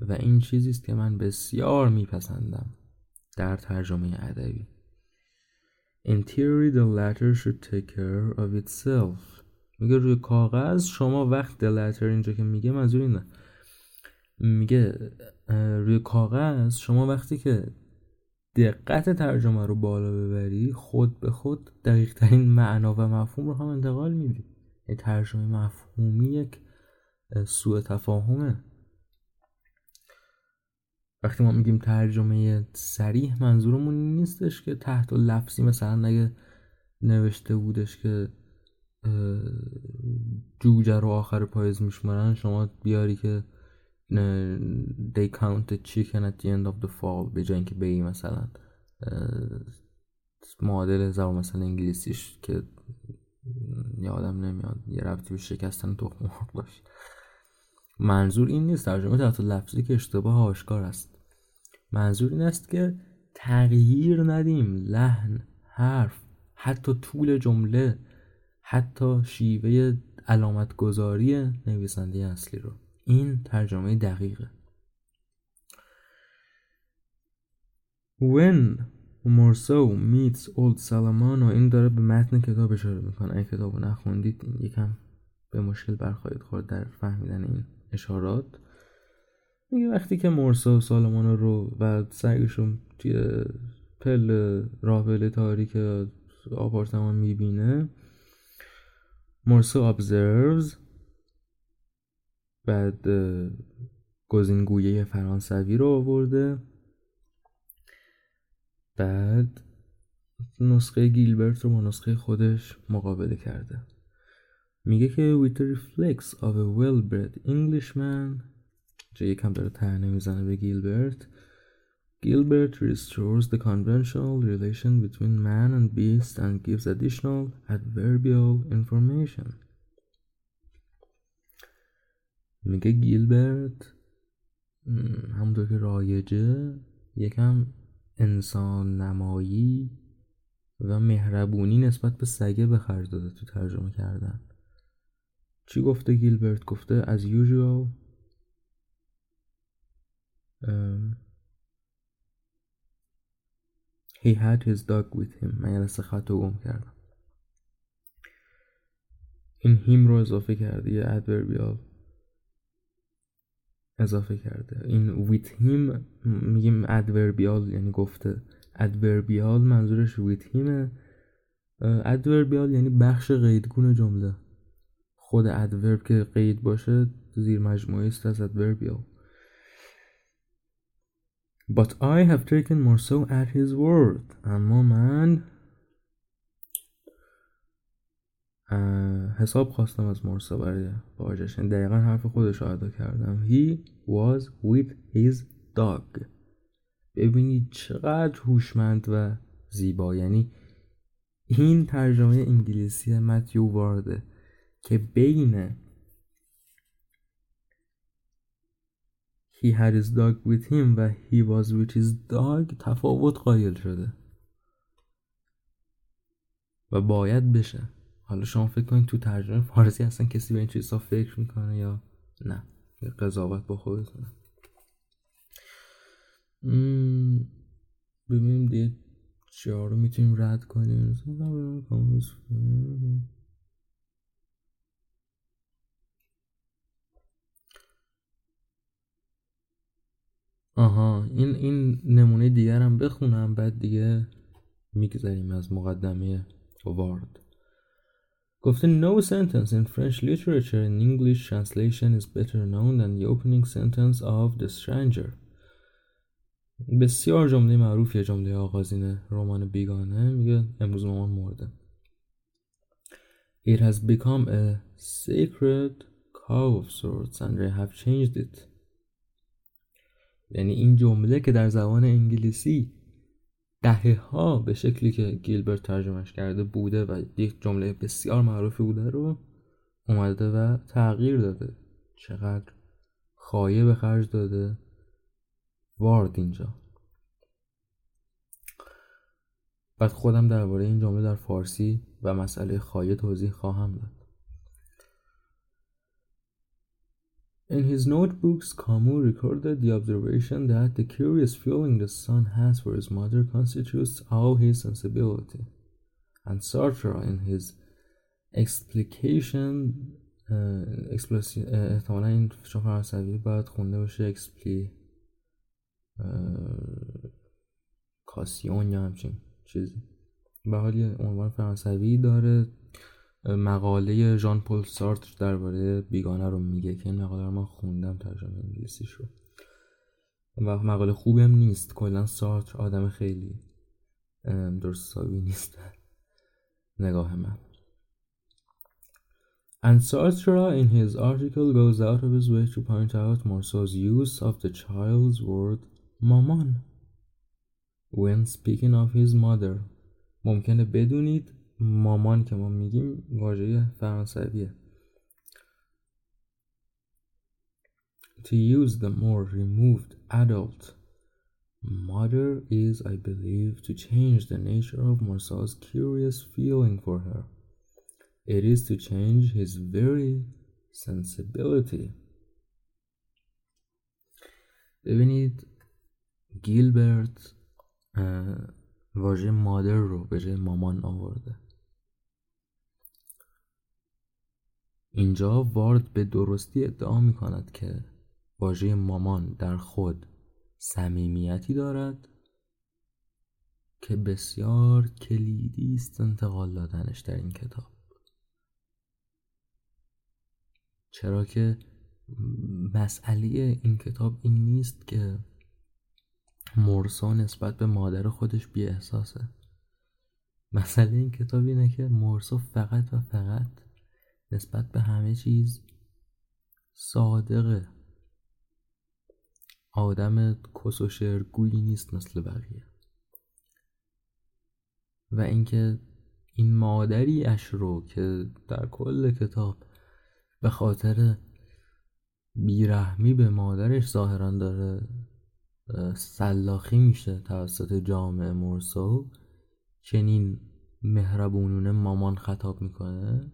و این چیزی است که من بسیار میپسندم در ترجمه ادبی. In theory the latter should take care of itself. میگه روی کاغذ شما وقت latter اینجا که میگه منظور اینه. میگه روی کاغذ شما وقتی که دقت ترجمه رو بالا ببری خود به خود دقیق ترین معنا و مفهوم رو هم انتقال میدی. یعنی ترجمه مفهومی یک سوء تفاهمه. وقتی ما میگیم ترجمه سریح منظورمون نیستش که تحت و لفظی مثلا اگه نوشته بودش که جوجه رو آخر پاییز میشمارن شما بیاری که they count the chicken at the end of the fall به جای اینکه بگی مثلا معادل زبان مثلا انگلیسیش که یادم نمیاد یه ربطی به شکستن تخم مرغ داشت منظور این نیست ترجمه تحت لفظی که اشتباه آشکار است. منظور این است که تغییر ندیم لحن حرف حتی طول جمله حتی شیوه علامت گذاری نویسنده اصلی رو. این ترجمه دقیقه. When Morso meets old Salamano این داره به متن کتاب اشاره می‌کنه. این کتاب رو نخوندید یکم به مشکل برخواهید خورد در فهمیدن این اشارات. میگه وقتی که مرسا و سالمانو رو و سگشون توی پل راه تاریک آپارتمان می‌بینه مرسا observes. بعد گزینگویه فرانسوی رو آورده. بعد نسخه گیلبرت رو با نسخه خودش مقابله کرده. میگه که with the reflex of a well-bred Englishman جا یکم داره تهنه می‌زنه به گیلبرت Gilbert restores the conventional relation between man and beast and gives additional adverbial information. میگه گیلبرت همونطور که رایجه یکم انسان نمایی و مهربونی نسبت به سگه به خرج داده تو ترجمه کردن چی گفته گیلبرت گفته as usual um, he had his dog with him. یه خط رو گم کردم. این هیم رو اضافه کرده یه ادوربیال اضافه کرده. این with him میگیم ادوربیال یعنی گفته. ادوربیال منظورش with him. ادوربیال یعنی بخش قیدگون جمله. خود ادورب که قید باشه زیر مجموعه است از ادوربیال But I have taken Morso at his word. اما من حساب خواستم از مورسا برای باجش. یعنی دقیقا حرف خودش ادا کردم. He was with his dog. ببینید چقدر هوشمند و زیبا. یعنی این ترجمه انگلیسی متیو وارده که بین He had his dog with him و he was with his dog تفاوت قایل شده. و باید بشه. حالا شما فکر کنید تو ترجمه فارسی اصلا کسی به این چیزها فکر می‌کنه یا نه. قضاوت با خودتونه. ببینیم دیگه چیا رو می‌تونیم رد کنیم. آها این این نمونه دیگر هم بخونم بعد دیگه میگذریم از مقدمه وارد گفته no sentence in French literature in English translation is better known than the opening sentence of The Stranger بسیار جمله معروفی جمله آغازین رمان بیگانه میگه امروز مامان مرده It has become a sacred cow of sorts and they have changed it یعنی این جمله که در زبان انگلیسی دهه ها به شکلی که گیلبرت ترجمهش کرده بوده و یک جمله بسیار معروفی بوده رو اومده و تغییر داده. چقدر خایه به خرج داده. وارد اینجا. بعد خودم درباره این جمله در فارسی و مسئله خایه توضیح خواهم داد. In his notebooks, Camus recorded the observation that the curious feeling the son has for his mother constitutes all his sensibility. And Sartre, in his explication, uh, explosi- uh, احتمالا این چون فرانسوی باید خونده باشه اکسپلی کاسیون یا همچین چیزی به حال یه عنوان فرانسوی داره مقاله ژان پل سارتر درباره بیگانه رو میگه که این مقاله رو من خوندم ترجمه انگلیسیش رو و مقاله خوبی هم نیست. کلا سارتر آدم خیلی درست حسابی نیست. نگاه من. And Sartre in his article goes out of his way to point out Marceau's use of the child's word maman. When speaking of his mother ممکنه بدونید مامان که ما میگیم واژه فرانسویه To use the more removed adult mother is, I believe, to change the nature of Marcel's curious feeling for her. It is to change his very sensibility. ببینید گیلبرت واژه مادر رو به جای مامان آورده اینجا وارد به درستی ادعا می کند که واژه مامان در خود صمیمیتی دارد که بسیار کلیدی است انتقال دادنش در این کتاب. چرا که مسئله این کتاب این نیست که مرسا نسبت به مادر خودش بی احساسه مسئله این کتاب اینه که مرسا فقط و فقط نسبت به همه چیز صادقه آدم کس و شعرگویی نیست مثل بقیه. و اینکه این مادری اش رو که در کل کتاب به خاطر بیرحمی به مادرش ظاهرا داره سلاخی میشه توسط جامعه مرسو چنین مهربونونه مامان خطاب می‌کنه.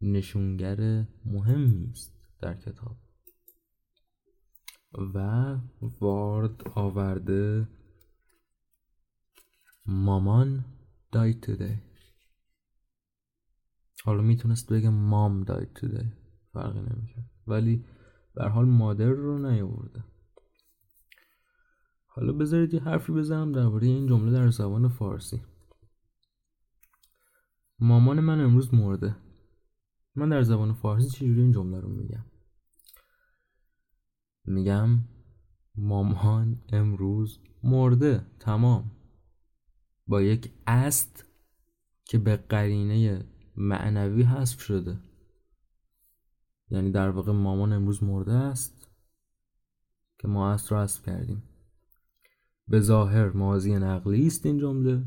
نشونگر مهمی است در کتاب. و وارد آورده مامان died today حالا می‌تونست بگه مام died today فرقی نمی‌کرد. ولی به حال مادر رو نیاورده. حالا بذارید یه حرفی بزنم درباره این جمله در زبان فارسی. مامان من امروز مرده. من در زبان فارسی چجوری این جمله رو میگم؟ میگم مامان امروز مرده تمام. با یک است که به قرینه معنوی حذف شده. یعنی در واقع مامان امروز مرده است که ما است رو حذف کردیم. به ظاهر ماضی نقلی است این جمله.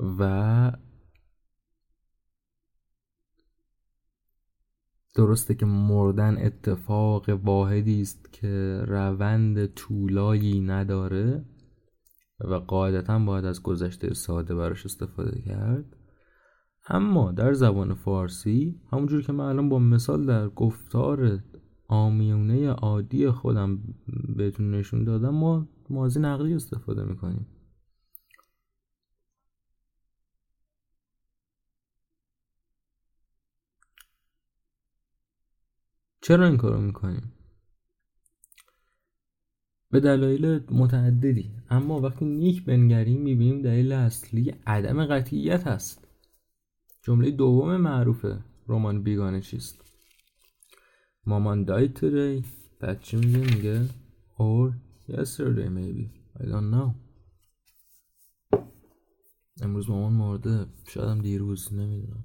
و درسته که مردن اتفاق واحدی است که روند طولایی نداره و قاعدتا باید از گذشته ساده براش استفاده کرد. اما در زبان فارسی همونجور که من الان با مثال در گفتار آمیونه عادی خودم بهتون نشون دادم ما ماضی نقلی استفاده می‌کنیم. چرا این کارو می‌کنیم به دلایل متعددی. اما وقتی نیک بنگریم می‌بینیم دلیل اصلی عدم قطعیت هست. جمله دوم معروف رمان بیگانه چیست؟ مامان died today. چی میگه؟ میگه or yesterday maybe. I don't know. امروز مامان مرده. شاید هم دیروز. نمی‌دونم.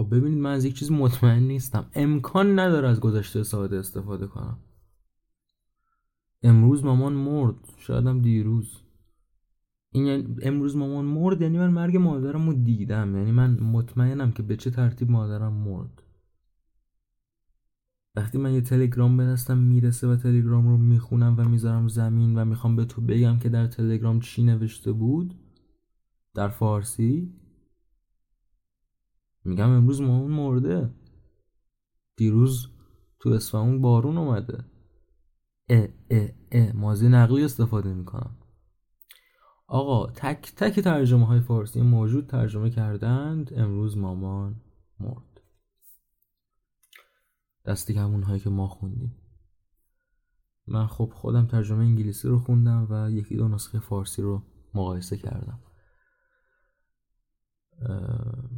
خب ببینید من از یک چیز مطمئن نیستم. امکان نداره از گذشته ساده استفاده کنم. امروز مامان مرد. شاید هم دیروز. این یعنی امروز مامان مرد یعنی من مرگ مادرم رو دیدم. یعنی من مطمئنم که به چه ترتیب مادرم مرد. وقتی من یه تلگرام به دستم می‌رسه و تلگرام رو می‌خونم و می‌ذارم زمین و می‌خوام به تو بگم که در تلگرام چی نوشته بود؟ در فارسی. میگم امروز مامان مرده. دیروز تو اصفهان بارون اومده. اه اه اه مازی نقلی استفاده می‌کنم. آقا تک تک ترجمه های فارسی موجود ترجمه کردند. امروز مامان مرد. دستی همون هایی که ما خوندیم. من خب خودم ترجمه انگلیسی رو خوندم و یکی دو نسخه فارسی رو مقایسه کردم.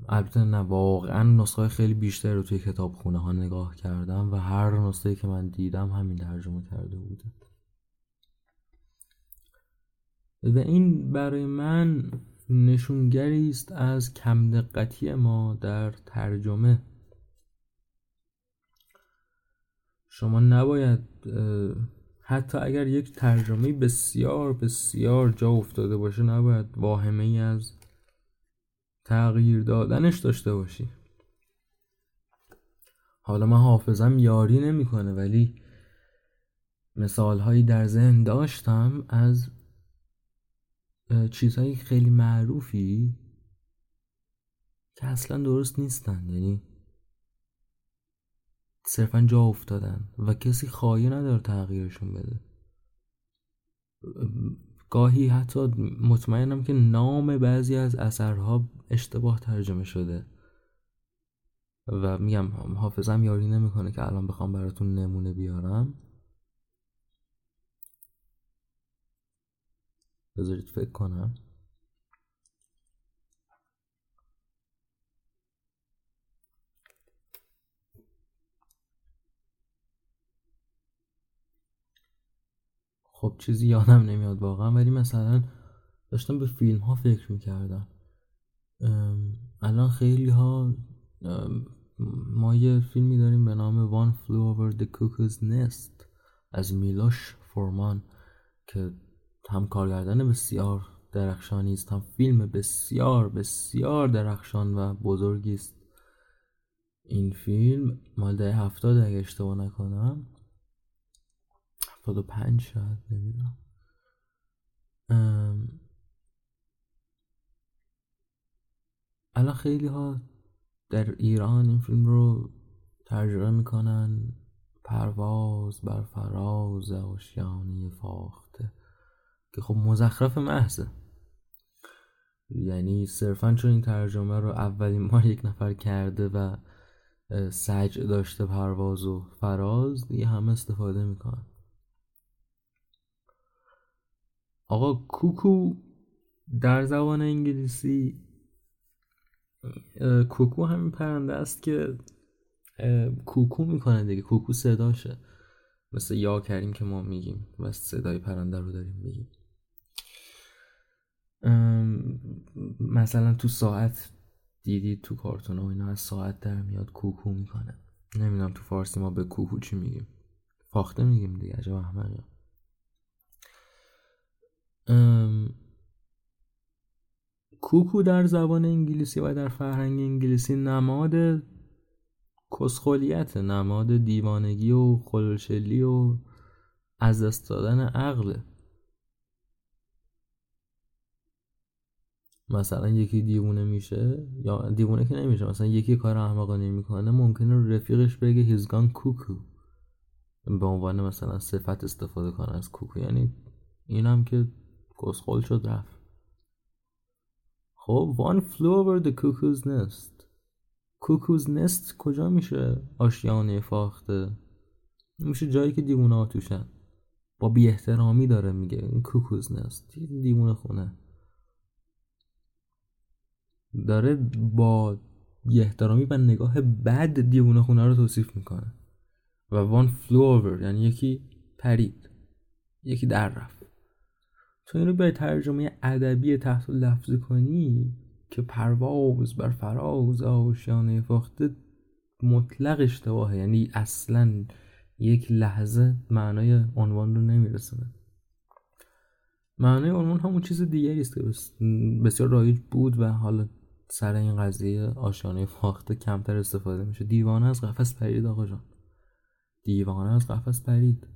البته نه واقعا نسخه خیلی بیشتر رو توی کتاب خونه ها نگاه کردم و هر نسخه که من دیدم همین ترجمه کرده بوده. و این برای من نشونگری است از کم دقتی ما در ترجمه. شما نباید حتی اگر یک ترجمه بسیار بسیار جا افتاده باشه نباید واهمه ای از تغییر دادنش داشته باشی. حالا من حافظم یاری نمی‌کنه ولی مثال هایی در ذهن داشتم از چیزهای خیلی معروفی که اصلا درست نیستن. یعنی صرفا جا افتادن و کسی خواهی نداره تغییرشون بده. گاهی حتی مطمئنم که نام بعضی از اثرها اشتباه ترجمه شده. و میگم حافظم یاری نمی‌کنه که الان بخوام براتون نمونه بیارم. بذارید فکر کنم. خب چیزی یادم نمیاد واقعا ولی مثلا داشتم به فیلم ها فکر می‌کردم. الان خیلی ها ما یه فیلمی داریم به نام One Flew Over the Cuckoo's Nest از میلوش فورمان که هم کارگردان بسیار درخشانی است هم فیلم بسیار بسیار درخشان و بزرگی است. این فیلم مال ده هفتاد اگه اشتباه نکنم. هفتاد و پنج شاید نمی‌دونم. الان خیلی ها در ایران این فیلم رو ترجمه می‌کنن پرواز بر فراز آشیانه فاخته که خب مزخرف محضه. یعنی صرفا چون این ترجمه رو اولین بار یک نفر کرده و سج داشته پرواز و فراز دیگه همه استفاده می‌کنن. آقا کوکو در زبان انگلیسی کوکو همین پرنده است که کوکو می‌کنه دیگه کوکو صداشه. مثل یا کریم که ما میگیم و صدای پرنده رو داریم میگیم. مثلا تو ساعت دیدید تو کارتون و اینا از ساعت در میاد کوکو می‌کنه. نمی‌دونم تو فارسی ما به کوکو چی میگیم. فاخته میگیم دیگه عجب احمقی کوکو در زبان انگلیسی و در فرهنگ انگلیسی نماد کسخولیت نماد دیوانگی و خلوشلی و از دست دادن عقله مثلا یکی دیوونه میشه یا دیوونه که نمیشه مثلا یکی کار احمقانه می‌کنه ممکنه رفیقش بگه هیزگان کوکو به عنوان مثلا صفت استفاده کنه از کوکو. یعنی اینم که کسخل شد رفت. خب flew over the cuckoo's nest. cuckoo's nest کجا میشه؟ آشیانه فاخته. میشه جایی که دیوونه ها توشن. با بی احترامی داره میگه این cuckoo's nest. دیوونه خونه. داره با بی احترامی و نگاه بد دیوونه خونه رو توصیف می‌کنه. و وان فلو over یعنی یکی پرید. یکی در رفت. تو این رو به ترجمه ادبی تحت لفظی کنی که پرواز بر فراز آشیانه فاخته مطلق اشتباهه. یعنی اصلا یک لحظه معنای عنوان رو نمیرسونه. معنای عنوان همون چیز دیگری است که بس- بسیار رایج بود و حالا سر این قضیه آشیانه فاخته کمتر استفاده میشه. دیوانه از قفس پرید آقا جان. دیوانه از قفس پرید.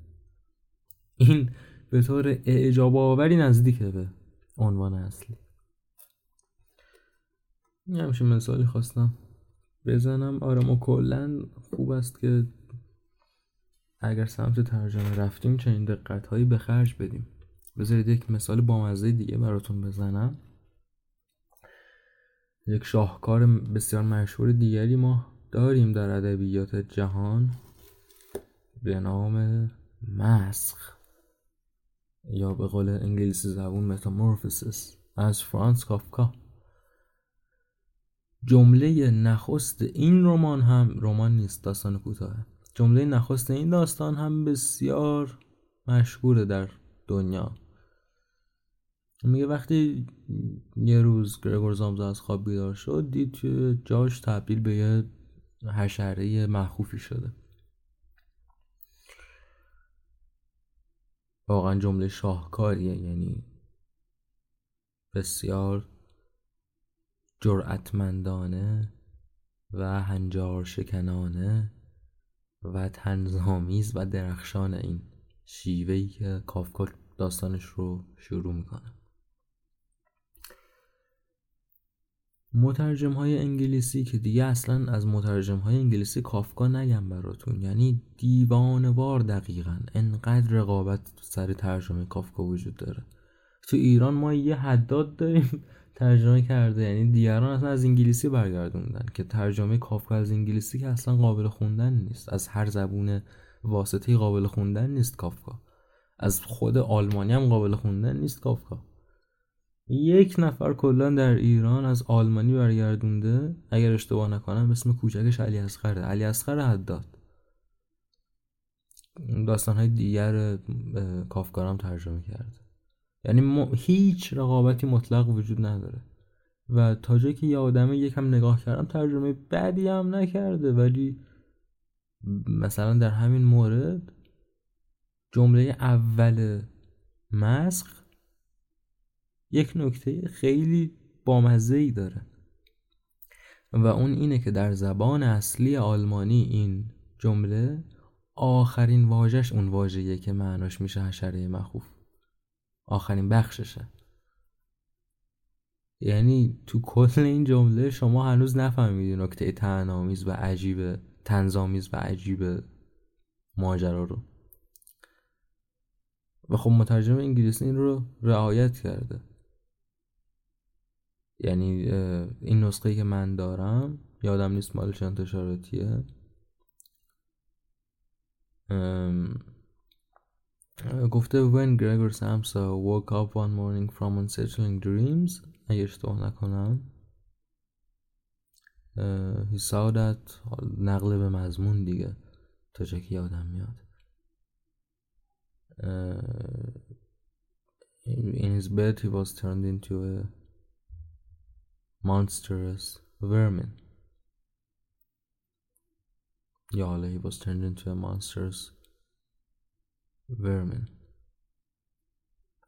این به طور اعجاب آوری نزدیکه به عنوان اصلی. این همشه مثالی خواستم بزنم. آره ما کلا خوب است که اگر سمت ترجمه رفتیم چنین دقت هایی به خرج بدیم. بذارید یک مثال بامزه دیگه براتون بزنم. یک شاهکار بسیار مشهور دیگری ما داریم در ادبیات جهان به نام مسخ. یا به قول انگلیسی زبون متامورفوسیس از فرانس کافکا جمله نخست این رمان هم رمان نیست داستان کوتاه جمله نخست این داستان هم بسیار مشهوره در دنیا. میگه وقتی یه روز گرگور زامزا از خواب بیدار شد دید که جاش تبدیل به یه حشره مخوفی شده. واقعا جمله شاهکاریه یعنی بسیار جرأتمندانه و هنجار شکنانه و تنظامیز و درخشان این شیوهی که کافکا داستانش رو شروع می‌کنه. مترجم های انگلیسی که دیگه اصلا از مترجم های انگلیسی کافکا نگم براتون. یعنی دیوانوار دقیقا. انقدر رقابت سر ترجمه کافکا وجود داره. تو ایران ما یه حداد داریم ترجمه کرده. یعنی دیگران اصلا از انگلیسی برگردوندن که ترجمه کافکا از انگلیسی که اصلا قابل خوندن نیست. از هر زبون واسطه قابل خوندن نیست کافکا. از خود آلمانی هم قابل خوندن نیست کافکا. یک نفر کلا در ایران از آلمانی برگردونده. اگر اشتباه نکنم اسم کوچکش علی اصغره. علی اصغر حداد. داستان های دیگر کافکارم ترجمه کرده یعنی ما هیچ رقابتی مطلق وجود نداره. و تا جایی که یه آدمه یکم نگاه کردم ترجمه بدی هم نکرده. ولی مثلا در همین مورد جمله اول مسخ یک نکته خیلی بامزه ای داره. و اون اینه که در زبان اصلی آلمانی این جمله آخرین واژش اون واژه‌ایه که معناش میشه حشره مخوف. آخرین بخششه. یعنی تو کل این جمله شما هنوز نفهمیدی نکته تنامیز و عجیب تنظامیز و عجیب ماجرا رو. و خب مترجم انگلیسی این رو رعایت کرده. یعنی این نسخه که من دارم یادم نیست مال چند انتشاراتیه گفته when Gregor Samsa woke up one morning from unsettling dreams. اگه اشتباه نکنم. he saw that نقل به مضمون دیگه تا جا که یادم میاد. in his bed he was turned into a monstrous vermin. یا he was turned into a monstrous vermin.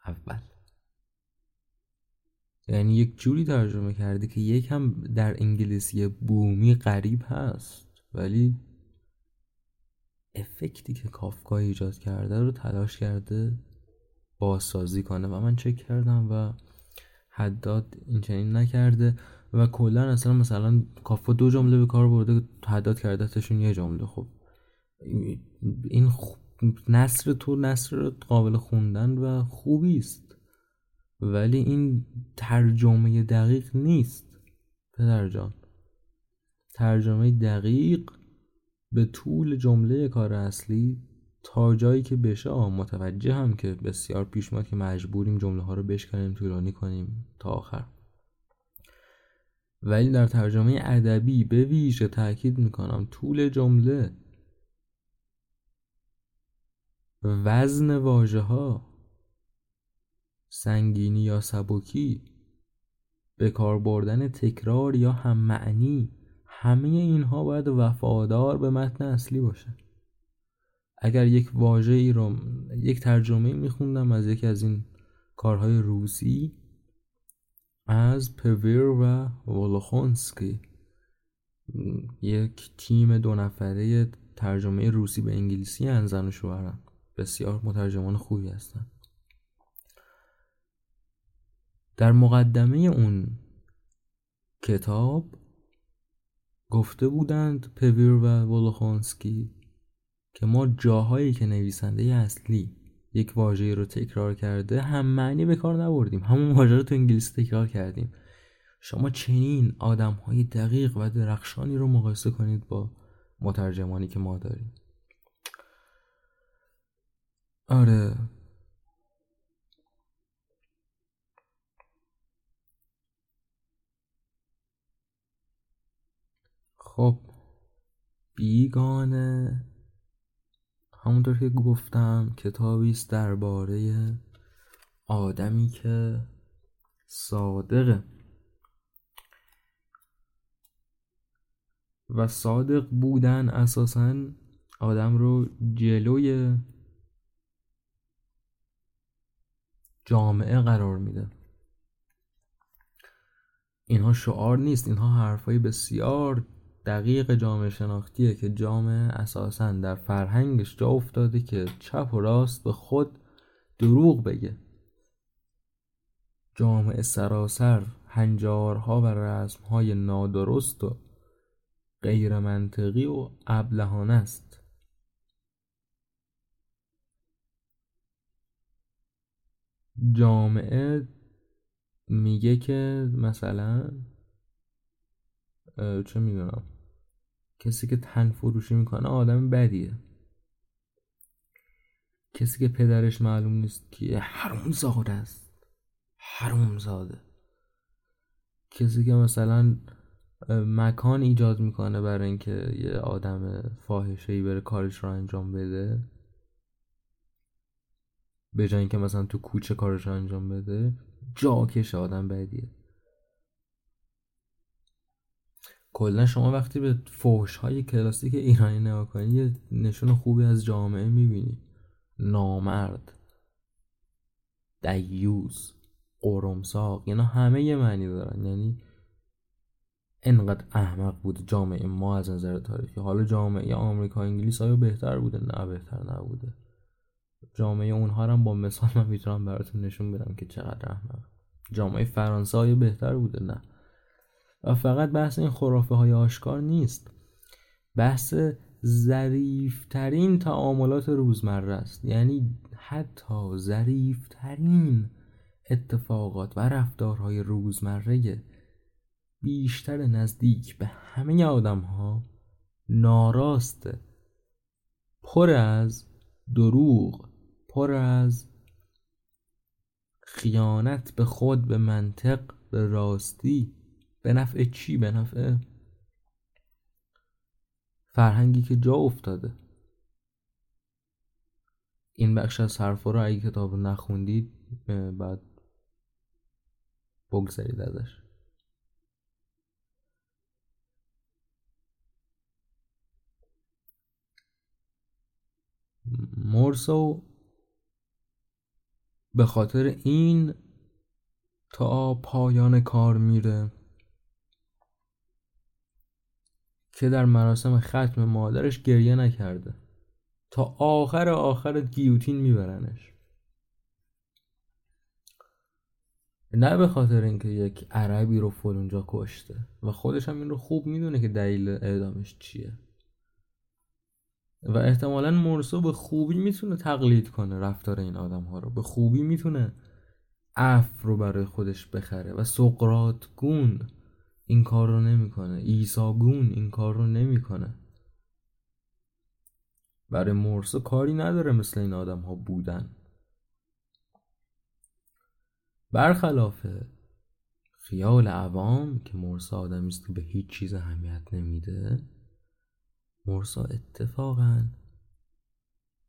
اول. یعنی یک جوری ترجمه کرده که یک هم در انگلیسی بومی غریب هست ولی افکتی که کافکا ایجاد کرده رو تلاش کرده بازسازی کنه. و من چک کردم و حداد این چنین نکرده و کلا اصلا مثلا کافکا دو جمله به کار برده حداد کرده تشون یه جمله. خب این نصر تو نصر قابل خوندن و خوبی است. ولی این ترجمه دقیق نیست پدر جان. ترجمه دقیق به طول جمله کار اصلی تا جایی که بشه متوجه هم که بسیار پیش که مجبوریم جمله ها رو بشکنیم طولانی کنیم تا آخر. ولی در ترجمه ادبی به ویژه تاکید می‌کنم طول جمله وزن واژه ها سنگینی یا سبکی به کار بردن تکرار یا هم معنی همه اینها باید وفادار به متن اصلی باشه. اگر یک واژه ای رو یک ترجمه میخوندم از یکی از این کارهای روسی از پویر و ولوخونسکی یک تیم دو نفره ترجمه روسی به انگلیسی هن زن و شوهرن. بسیار مترجمان خوبی هستن. در مقدمه اون کتاب گفته بودند پویر و ولوخونسکی که ما جاهایی که نویسنده اصلی یک واژه رو تکرار کرده هم معنی به کار نبردیم. همون واژه رو تو انگلیسی تکرار کردیم. شما چنین آدم های دقیق و درخشانی رو مقایسه کنید با مترجمانی که ما داریم. آره. خب بیگانه. همونطور که گفتم کتابی است درباره آدمی که صادقه. و صادق بودن اساسا آدم رو جلوی جامعه قرار میده. اینها شعار نیست اینها حرفای بسیار دقیق جامعه شناختیه که جامعه اساسا در فرهنگش جا افتاده که چپ و راست به خود دروغ بگه. جامعه سراسر هنجارها و رسمهای نادرست و غیر منطقی و ابلهانه است. جامعه میگه که مثلا چه می‌دونم. کسی که تن فروشی می‌کنه آدم بدیه. کسی که پدرش معلوم نیست که حروم زاده است. حروم زاده کسی که مثلا مکان ایجاد می‌کنه برای اینکه یه آدم فاحشه ای بره کارش رو انجام بده. به جای اینکه مثلا تو کوچه کارش رو انجام بده جاکش آدم بدیه. کلا شما وقتی به فوش های کلاسیک ایرانی نگاه کنی یه نشون خوبی از جامعه می‌بینی. نامرد دیوز قرمساق اینا همه یه معنی دارن. یعنی انقدر احمق بود جامعه ما از نظر تاریخی. حالا جامعه آمریکا انگلیس آیا بهتر بوده؟ نه بهتر نبوده. جامعه اونها هم با مثال من می‌تونم براتون نشون بدم که چقدر احمق. جامعه فرانسه آیا بهتر بوده؟ نه. و فقط بحث این خرافه های آشکار نیست. بحث ظریفترین تعاملات روزمره است. یعنی حتی ظریفترین اتفاقات و رفتارهای روزمره بیشتر نزدیک به همه آدم ها ناراسته پر از دروغ پر از خیانت به خود به منطق به راستی. به نفع چی؟ به نفع فرهنگی که جا افتاده. این بخش از حرفا رو اگه کتاب نخوندید بعد بگذارید ازش. مورسو به خاطر این تا پایان کار میره. که در مراسم ختم مادرش گریه نکرده. تا آخر آخر گیوتین میبرنش. نه به خاطر اینکه یک عربی رو فلونجا کشته و خودش هم این رو خوب می‌دونه که دلیل اعدامش چیه. و احتمالا مورسو به خوبی می‌تونه تقلید کنه رفتار این آدم ها رو. به خوبی می‌تونه اف رو برای خودش بخره. و سقرات گون این کار رو نمی‌کنه. ایساگون این کار رو نمی‌کنه. برای مورسو کاری نداره مثل این آدم ها بودن. برخلاف خیال عوام که مورسا آدمی است که به هیچ چیز اهمیت نمیده مورسا اتفاقا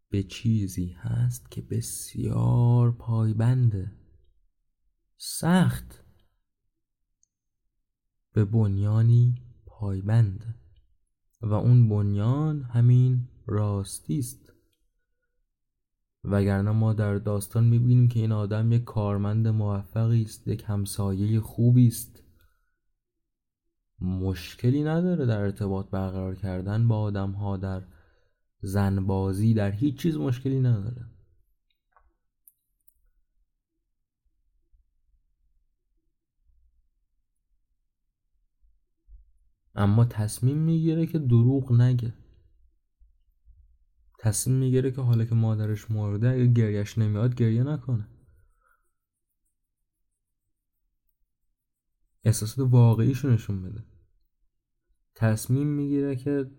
به چیزی هست که بسیار پایبنده. سخت. به بنیانی پایبند و اون بنیان همین راستی است. وگرنه ما در داستان می‌بینیم که این آدم یک کارمند موفقی است یک همسایه خوبی است. مشکلی نداره در ارتباط برقرار کردن با آدم ها در زنبازی در هیچ چیز مشکلی نداره. اما تصمیم می‌گیره که دروغ نگه. تصمیم می‌گیره که حالا که مادرش مرده اگه گریش نمیاد گریه نکنه. احساسات واقعیشو نشون بده تصمیم می‌گیره که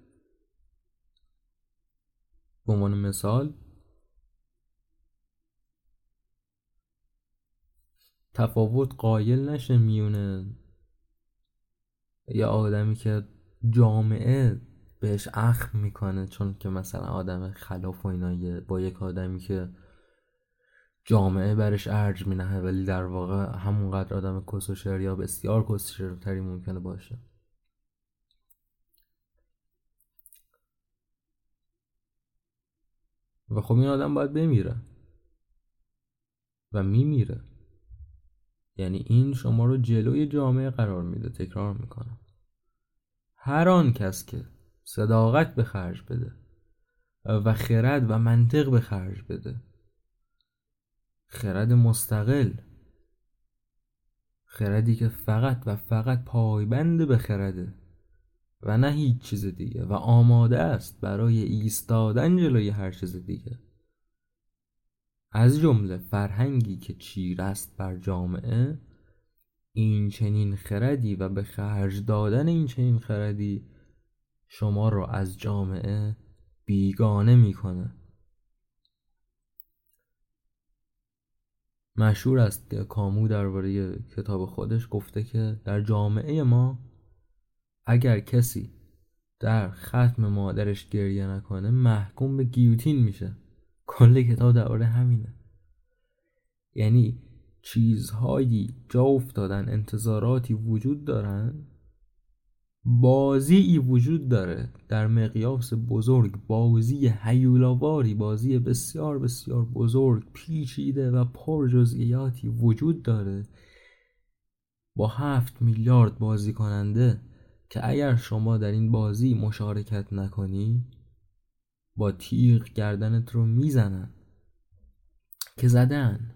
به عنوان مثال تفاوت قایل نشه میونه یا آدمی که جامعه بهش اخم می‌کنه چون که مثلا آدم خلاف و اینا با یک آدمی که جامعه برش ارج مینهه ولی در واقع همونقدر آدم کس و شر یا بسیار کس تری ممکنه باشه. و خب این آدم باید بمیره. و میمیره. یعنی این شما رو جلوی جامعه قرار میده. تکرار می‌کنم هر آن کس که صداقت به خرج بده و خرد و منطق به خرج بده. خرد مستقل. خردی که فقط و فقط پایبند به خرده و نه هیچ چیز دیگه و آماده است برای ایستادن جلوی هر چیز دیگه. از جمله فرهنگی که چیر است بر جامعه این چنین خردی و به خرج دادن این چنین خردی شما رو از جامعه بیگانه می‌کنه. مشهور است که کامو درباره کتاب خودش گفته که در جامعه ما اگر کسی در ختم مادرش گریه نکنه محکوم به گیوتین میشه. کل کتاب درباره همینه. یعنی چیزهایی جا افتادن انتظاراتی وجود دارن؟ بازی وجود داره در مقیاس بزرگ بازی هیولاواری بازی بسیار بسیار بزرگ پیچیده و پر جزئیاتی وجود داره. با هفت میلیارد بازی کننده که اگر شما در این بازی مشارکت نکنی با تیغ گردنت رو می‌زنن. که زدن.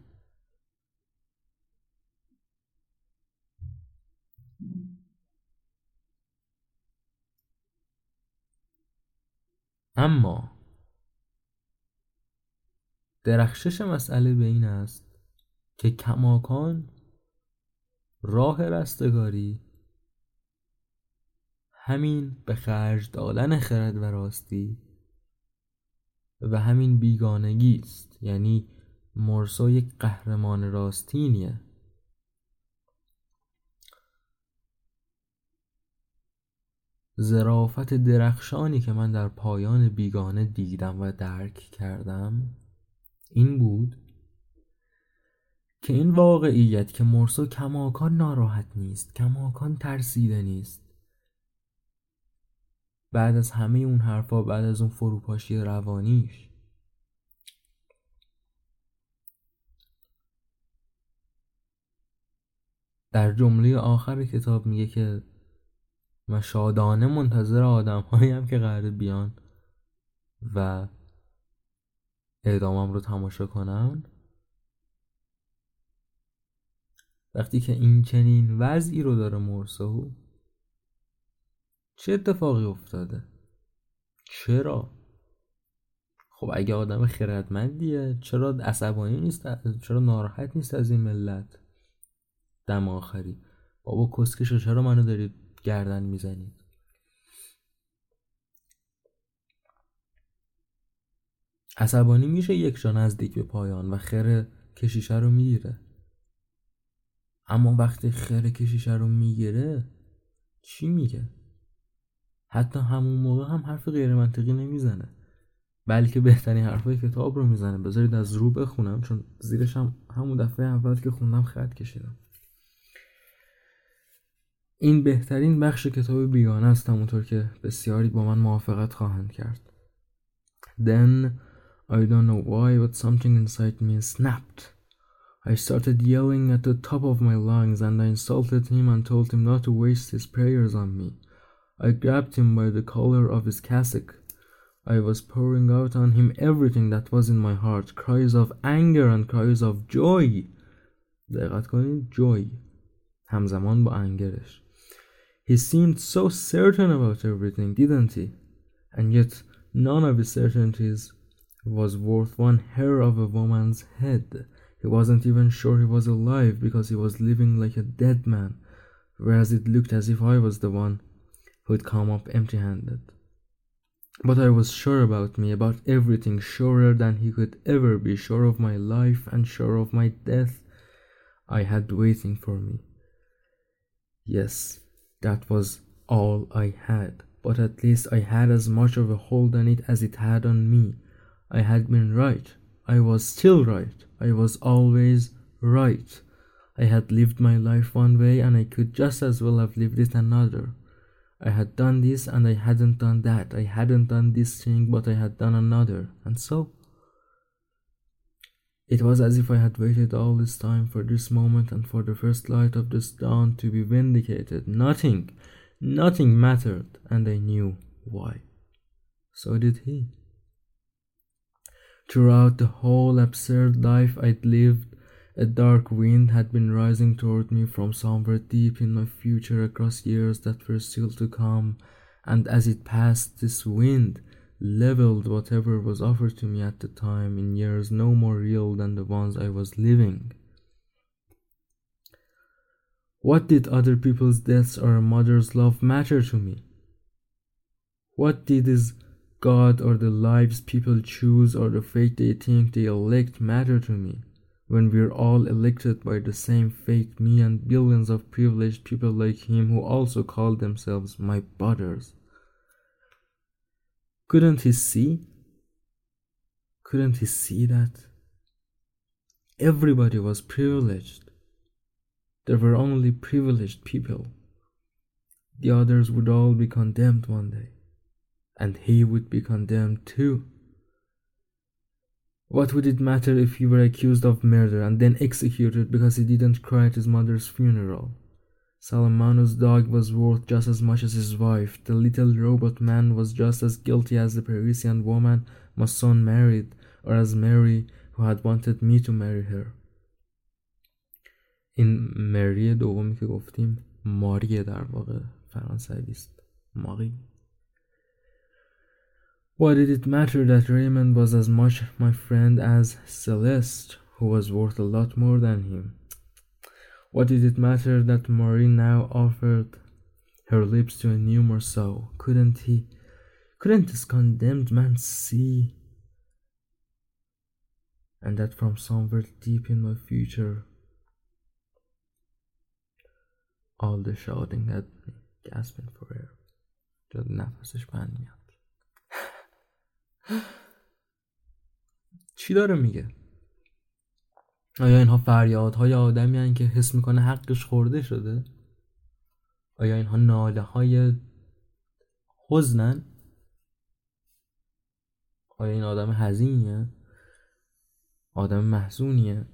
اما درخشش مسئله به این است که کماکان راه رستگاری همین به خرج دادن خرد و راستی و همین بیگانگی است. یعنی مرسا یک قهرمان راستینیه. زرافت درخشانی که من در پایان بیگانه دیدم و درک کردم این بود که این واقعیت که مرسو کماکان ناراحت نیست کماکان ترسیده نیست. بعد از همه اون حرفا بعد از اون فروپاشی روانیش در جمله آخر کتاب میگه که و شادانه منتظر آدم هایی هم که قرار بیان و اعدامم رو تماشا کنن. وقتی که این چنین وضعی رو داره مرسو چه اتفاقی افتاده؟ چرا؟ خب اگه آدم خردمندیه چرا عصبانی نیست چرا ناراحت نیست از این ملت؟ دم آخری. بابا کسکشو چرا منو دارید گردن می‌زنید. عصبانی میشه یک جا نزدیک به پایان و خر کشیشه رو می‌گیره. اما وقتی خر کشیشه رو می‌گیره چی میگه؟ حتی همون موقع هم حرف غیر منطقی نمی‌زنه. بلکه بهترین حرفای کتاب رو می‌زنه. بذارید از رو بخونم چون زیرش هم همون دفعه اول که خوندم خط کشیدم. این بهترین بخش کتاب بیگانه است همونطور که بسیاری با من موافقت خواهند کرد Then I don't know why, but something inside me snapped. I started yelling at the top of my lungs and I insulted him and told him not to waste his prayers on me. I grabbed him by the collar of his cassock. I was pouring out on him everything that was in my heart cries of anger and cries of joy. دقت کنید joy همزمان با انگرش. He seemed so certain about everything, didn't he? And yet none of his certainties was worth one hair of a woman's head. He wasn't even sure he was alive because he was living like a dead man, whereas it looked as if I was the one who'd come up empty handed. But I was sure about me, about everything, surer than he could ever be, sure of my life and sure of my death I had waiting for me. Yes, that was all I had, but at least I had as much of a hold on it as it had on me. I had been right. I was still right. I was always right. I had lived my life one way and I could just as well have lived it another. I had done this and I hadn't done that. I hadn't done this thing but I had done another. And so it was as if I had waited all this time for this moment and for the first light of this dawn to be vindicated. Nothing, nothing mattered, and I knew why. So did he. Throughout the whole absurd life I'd lived, a dark wind had been rising toward me from somewhere deep in my future across years that were still to come, and as it passed, this wind leveled whatever was offered to me at the time in years no more real than the ones I was living. What did other people's deaths or a mother's love matter to me? What did his God or the lives people choose or the fate they think they elect matter to me? When we're all elected by the same fate, me and billions of privileged people like him who also call themselves my brothers. Couldn't he see? Couldn't he see that? Everybody was privileged. There were only privileged people. The others would all be condemned one day, and he would be condemned too. What would it matter if he were accused of murder and then executed because he didn't cry at his mother's funeral? Salamano's dog was worth just as much as his wife. The little robot man was just as guilty as the Parisian woman my son married, or as Mary who had wanted me to marry her. این مری دومی که گفتیم ماریه در واقع فرانسوی است ماری Why did it matter that Raymond was as much my friend as Celeste, who was worth a lot more than him? What did it matter that Marie now offered her lips to a new Morceau? Couldn't he, couldn't this condemned man see? And that from somewhere deep in my future, all the shouting at me, gasping for air. جد نفسش بند میاد چی داره میگه آیا اینها فریادهای آدمی هن که حس می‌کنه حقش خورده شده؟ آیا اینها ناله های حزنن؟ آیا این آدم حزینیه؟ آدم محزونیه؟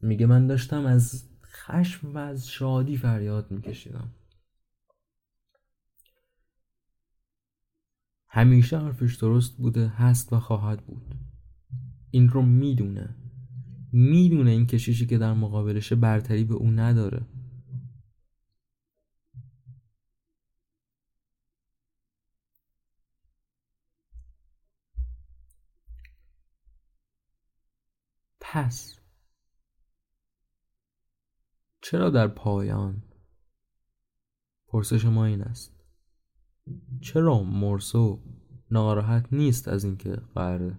میگه من داشتم از خشم و از شادی فریاد میکشیدم. همیشه حرفش درست بوده هست و خواهد بود. این رو می‌دونه. می‌دونه این کشیشی که در مقابلشه برتری به او نداره. پس چرا در پایان پرسش ما این است؟ چرا مرسو ناراحت نیست از اینکه قراره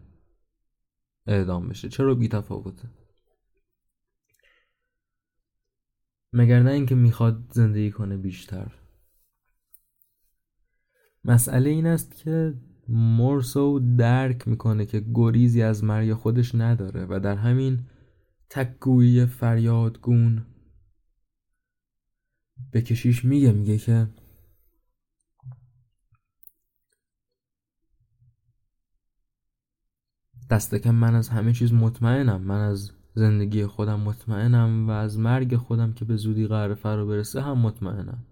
اعدام بشه؟ چرا بی مگر نه اینکه می‌خواد زندگی کنه بیشتر. مسئله این است که مرسو درک می‌کنه که گریزی از مرگ خودش نداره و در همین تکگویی فریادگون به کشیش میگه میگه که دست کم من از همه چیز مطمئنم من از زندگی خودم مطمئنم و از مرگ خودم که به زودی قرار فرا برسه هم مطمئنم.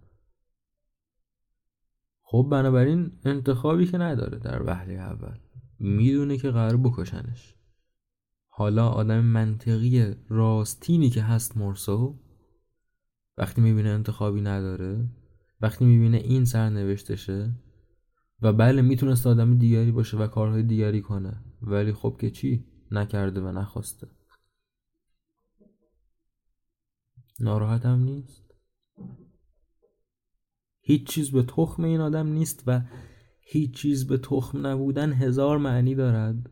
خب بنابراین انتخابی که نداره در وهله اول. می‌دونه که قرار بکشنش. حالا آدم منطقی راستینی که هست مرسو وقتی می‌بینه انتخابی نداره وقتی می‌بینه این سرنوشتشه و بله می‌تونست آدم دیگری باشه و کارهای دیگری کنه ولی خب که چی؟ نکرده و نخواسته. ناراحتم نیست. هیچ چیز به تخم این آدم نیست و هیچ چیز به تخم نبودن هزار معنی دارد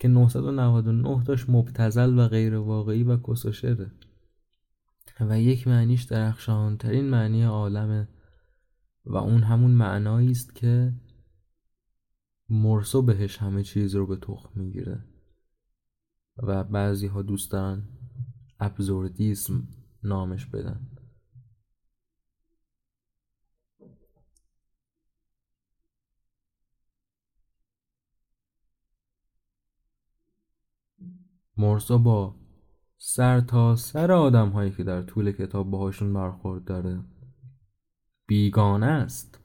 که 999 تاش مبتزل و غیر واقعی و کسوشره و یک معنیش درخشانترین معنی عالمه و اون همون معنایی است که مرسو بهش همه چیز رو به تخم می‌گیره. و بعضی ها دوست ابزوردیسم نامش بدن. مرسا با سر تا سر آدم هایی که در طول کتاب باهاشون برخورد داره بیگانه است.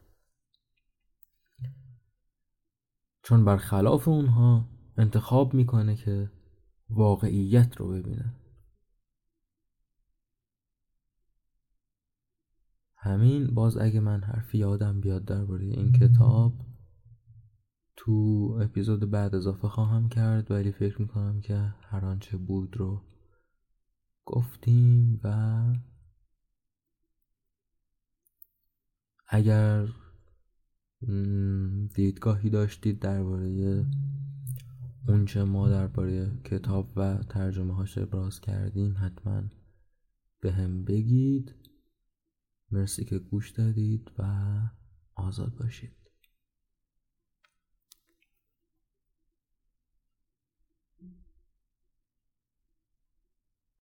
چون برخلاف اونها انتخاب می‌کنه که واقعیت رو ببینه. همین باز اگه من حرفی یادم بیاد درباره این کتاب تو اپیزود بعد اضافه خواهم کرد ولی فکر می‌کنم که هر آنچه بود رو گفتیم و اگر دیدگاهی داشتید درباره اونچه ما درباره کتاب و ترجمه هاش ابراز کردیم حتما به هم بگید. مرسی که گوش دادید و آزاد باشید.